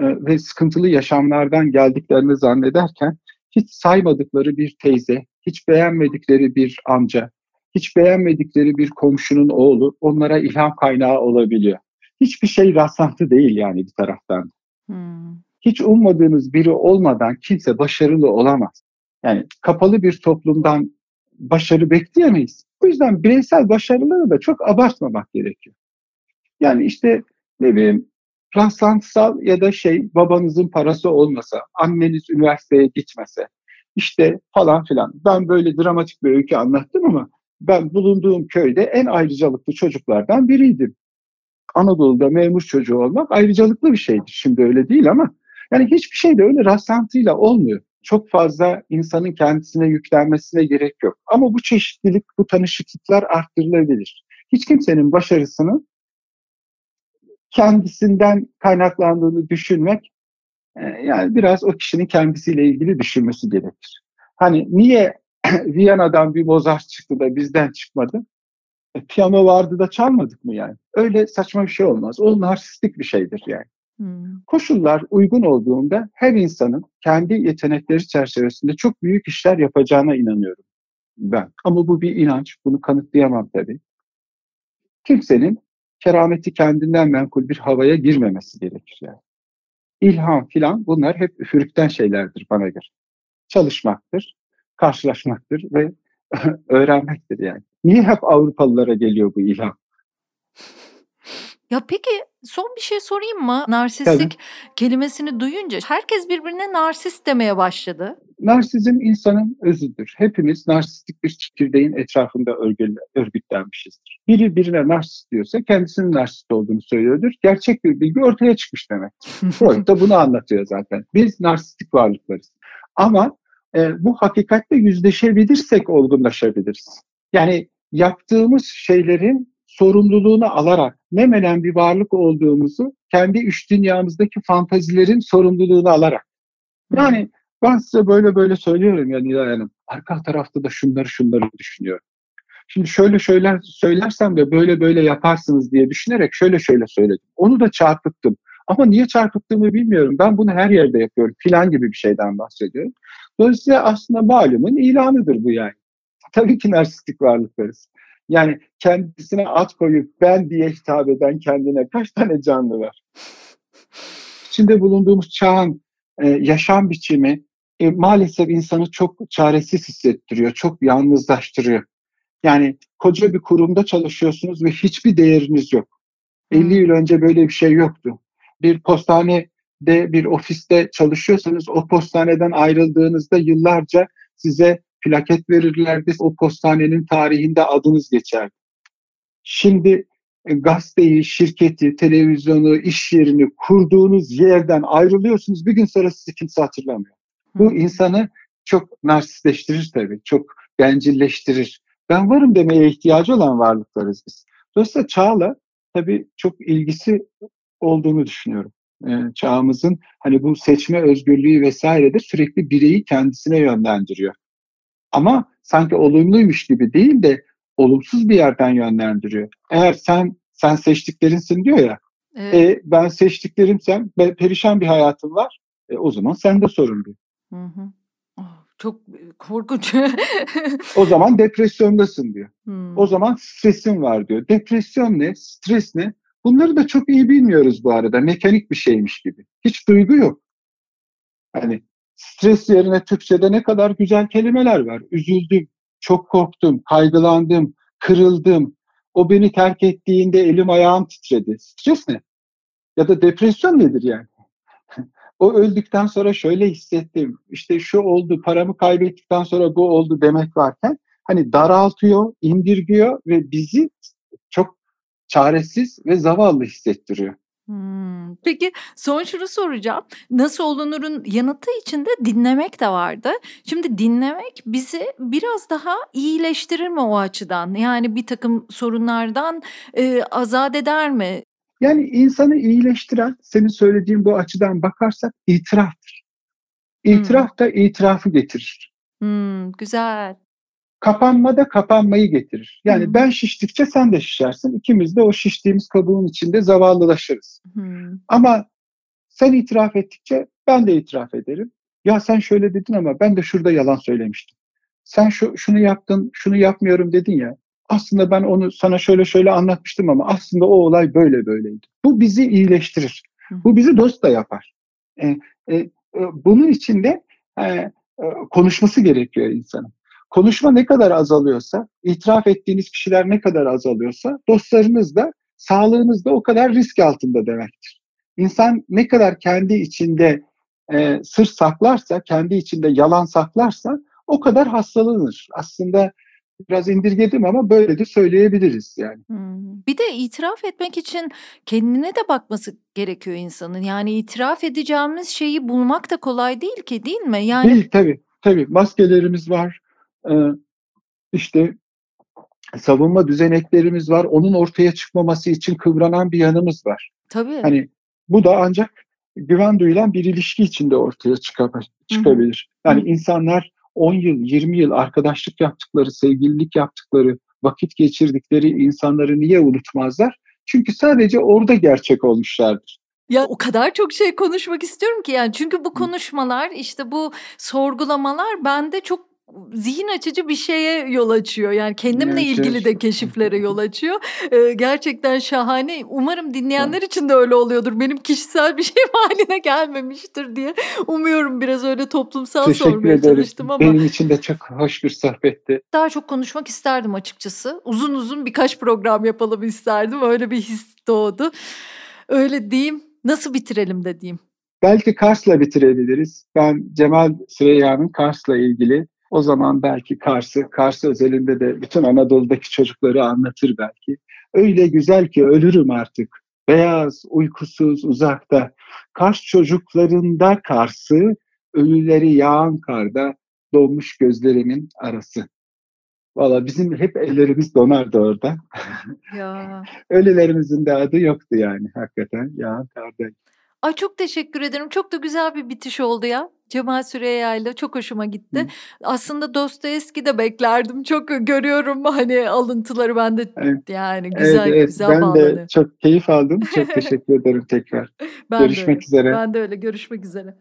e, ve sıkıntılı yaşamlardan geldiklerini zannederken hiç saymadıkları bir teyze, hiç beğenmedikleri bir amca, hiç beğenmedikleri bir komşunun oğlu onlara ilham kaynağı olabiliyor hiçbir şey rastlantı değil yani bir taraftan. Hmm. Hiç ummadığınız biri olmadan kimse başarılı olamaz. Yani kapalı bir toplumdan başarı bekleyemeyiz. O yüzden bireysel başarıları da çok abartmamak gerekiyor. Yani işte ne bileyim rastlantısal ya da şey babanızın parası olmasa, anneniz üniversiteye gitmese, işte falan filan. Ben böyle dramatik bir öykü anlattım ama ben bulunduğum köyde en ayrıcalıklı çocuklardan biriydim. Anadolu'da memur çocuğu olmak ayrıcalıklı bir şeydir. Şimdi öyle değil ama yani hiçbir şey de öyle rastlantıyla olmuyor. Çok fazla insanın kendisine yüklenmesine gerek yok. Ama bu çeşitlilik, bu tanışıklıklar arttırılabilir. Hiç kimsenin başarısını kendisinden kaynaklandığını düşünmek e, yani biraz o kişinin kendisiyle ilgili düşünmesi gerekir. Hani niye Viyana'dan bir Mozart çıktı da bizden çıkmadı? E, piyano vardı da çalmadık mı yani? Öyle saçma bir şey olmaz. O narsistik bir şeydir yani. Hmm. Koşullar uygun olduğunda her insanın kendi yetenekleri çerçevesinde çok büyük işler yapacağına inanıyorum ben. Ama bu bir inanç. Bunu kanıtlayamam tabii. Kimsenin kerameti kendinden menkul bir havaya girmemesi gerekir yani. İlham filan bunlar hep üfürükten şeylerdir bana göre. Çalışmaktır, karşılaşmaktır ve öğrenmektir yani. Niye hep Avrupalılara geliyor bu ilham? Ya peki son bir şey sorayım mı? Narsistlik Tabii. kelimesini duyunca herkes birbirine narsist demeye başladı. Narsizm insanın özüdür. Hepimiz narsistik bir çekirdeğin etrafında örgütlenmişizdir. Biri birine narsist diyorsa kendisinin narsist olduğunu söylüyordur. Gerçek bir bilgi ortaya çıkmış demek. Freud da bunu anlatıyor zaten. Biz narsistik varlıklarız. Ama e, bu hakikatle yüzleşebilirsek olgunlaşabiliriz. Yani yaptığımız şeylerin sorumluluğunu alarak ne menen bir varlık olduğumuzu kendi üç dünyamızdaki fantazilerin sorumluluğunu alarak. Yani Ben size böyle böyle söylüyorum ya Nilay Hanım. Arka tarafta da şunları şunları düşünüyorum. Şimdi şöyle şöyle söylersem de böyle böyle yaparsınız diye düşünerek şöyle şöyle söyledim. Onu da çarpıttım. Ama niye çarpıttığımı bilmiyorum. Ben bunu her yerde yapıyorum. Filan gibi bir şeyden bahsediyorum. Dolayısıyla aslında malumun ilanıdır bu yani. Tabii ki narsistik varlıklarız. Yani kendisine at koyup ben diye hitap eden kendine kaç tane canlı var? İçinde bulunduğumuz çağın e, yaşam biçimi e, maalesef insanı çok çaresiz hissettiriyor, çok yalnızlaştırıyor. Yani koca bir kurumda çalışıyorsunuz ve hiçbir değeriniz yok. 50 yıl önce böyle bir şey yoktu. Bir postanede, bir ofiste çalışıyorsanız o postaneden ayrıldığınızda yıllarca size plaket verirlerdi. O postanenin tarihinde adınız geçerdi. Şimdi e, gazeteyi, şirketi, televizyonu, iş yerini kurduğunuz yerden ayrılıyorsunuz. Bir gün sonra sizi kimse hatırlamıyor. Bu insanı çok narsistleştirir tabii. Çok bencilleştirir. Ben varım demeye ihtiyacı olan varlıklarız biz. Dolayısıyla çağla tabii çok ilgisi olduğunu düşünüyorum. Ee, çağımızın hani bu seçme özgürlüğü vesaire de sürekli bireyi kendisine yönlendiriyor. Ama sanki olumluymuş gibi değil de olumsuz bir yerden yönlendiriyor. Eğer sen sen seçtiklerinsin diyor ya. Evet. E, ben seçtiklerimsem perişan bir hayatım var. E, o zaman sen de sorun değil. Hı hı. Oh, çok korkunç. o zaman depresyondasın diyor. Hmm. O zaman stresin var diyor. Depresyon ne? Stres ne? Bunları da çok iyi bilmiyoruz bu arada. Mekanik bir şeymiş gibi. Hiç duygu yok. Hani stres yerine Türkçe'de ne kadar güzel kelimeler var. Üzüldüm, çok korktum, kaygılandım, kırıldım. O beni terk ettiğinde elim ayağım titredi. Stres ne? Ya da depresyon nedir yani? o öldükten sonra şöyle hissettim. İşte şu oldu, paramı kaybettikten sonra bu oldu demek varken hani daraltıyor, indirgiyor ve bizi çok çaresiz ve zavallı hissettiriyor. Hmm. Peki son şunu soracağım. Nasıl olunurun yanıtı içinde dinlemek de vardı. Şimdi dinlemek bizi biraz daha iyileştirir mi o açıdan? Yani bir takım sorunlardan e, azat eder mi? Yani insanı iyileştiren senin söylediğin bu açıdan bakarsak itiraftır. İtiraf hmm. da itirafı getirir. Hmm, güzel. Kapanma da kapanmayı getirir. Yani hmm. ben şiştikçe sen de şişersin. İkimiz de o şiştiğimiz kabuğun içinde zavallılaşırız. Hmm. Ama sen itiraf ettikçe ben de itiraf ederim. Ya sen şöyle dedin ama ben de şurada yalan söylemiştim. Sen şu, şunu yaptın, şunu yapmıyorum dedin ya aslında ben onu sana şöyle şöyle anlatmıştım ama aslında o olay böyle böyleydi. Bu bizi iyileştirir. Bu bizi dost da yapar. E, e, e, bunun için de e, e, konuşması gerekiyor insanın. Konuşma ne kadar azalıyorsa, itiraf ettiğiniz kişiler ne kadar azalıyorsa dostlarınız da, sağlığınız da o kadar risk altında demektir. İnsan ne kadar kendi içinde e, sır saklarsa, kendi içinde yalan saklarsa o kadar hastalanır. Aslında biraz indirgedim ama böyle de söyleyebiliriz yani. Hmm. Bir de itiraf etmek için kendine de bakması gerekiyor insanın. Yani itiraf edeceğimiz şeyi bulmak da kolay değil ki değil mi? Yani Değil tabii. Tabii maskelerimiz var. Ee, işte savunma düzeneklerimiz var. Onun ortaya çıkmaması için kıvranan bir yanımız var. Tabii. Hani bu da ancak güven duyulan bir ilişki içinde ortaya çıkabilir. Yani Hı. insanlar 10 yıl, 20 yıl arkadaşlık yaptıkları, sevgililik yaptıkları, vakit geçirdikleri insanları niye unutmazlar? Çünkü sadece orada gerçek olmuşlardır. Ya o kadar çok şey konuşmak istiyorum ki yani çünkü bu konuşmalar işte bu sorgulamalar bende çok zihin açıcı bir şeye yol açıyor. Yani kendimle evet, ilgili de keşiflere yol açıyor. Ee, gerçekten şahane. Umarım dinleyenler için de öyle oluyordur. Benim kişisel bir şey haline gelmemiştir diye. Umuyorum biraz öyle toplumsal Teşekkür sormaya ederim. çalıştım ama. Benim için de çok hoş bir sohbetti. Daha çok konuşmak isterdim açıkçası. Uzun uzun birkaç program yapalım isterdim. Öyle bir his doğdu. Öyle diyeyim. Nasıl bitirelim de diyeyim. Belki Kars'la bitirebiliriz. Ben Cemal Süreyya'nın Kars'la ilgili o zaman belki Kars'ı, Kars özelinde de bütün Anadolu'daki çocukları anlatır belki. Öyle güzel ki ölürüm artık. Beyaz, uykusuz, uzakta. Kars çocuklarında Kars'ı, ölüleri yağan karda donmuş gözlerimin arası. Valla bizim hep ellerimiz donardı orada. Ya. Ölülerimizin de adı yoktu yani hakikaten yağan karda. Ay çok teşekkür ederim. Çok da güzel bir bitiş oldu ya. Cemal Süreyya ile çok hoşuma gitti. Hı. Aslında Dostoyevski de beklerdim. Çok görüyorum hani alıntıları ben de evet. yani güzel evet, evet. güzel ben bağlanıyor. De çok keyif aldım. Çok teşekkür ederim tekrar. ben görüşmek de, üzere. Ben de öyle görüşmek üzere.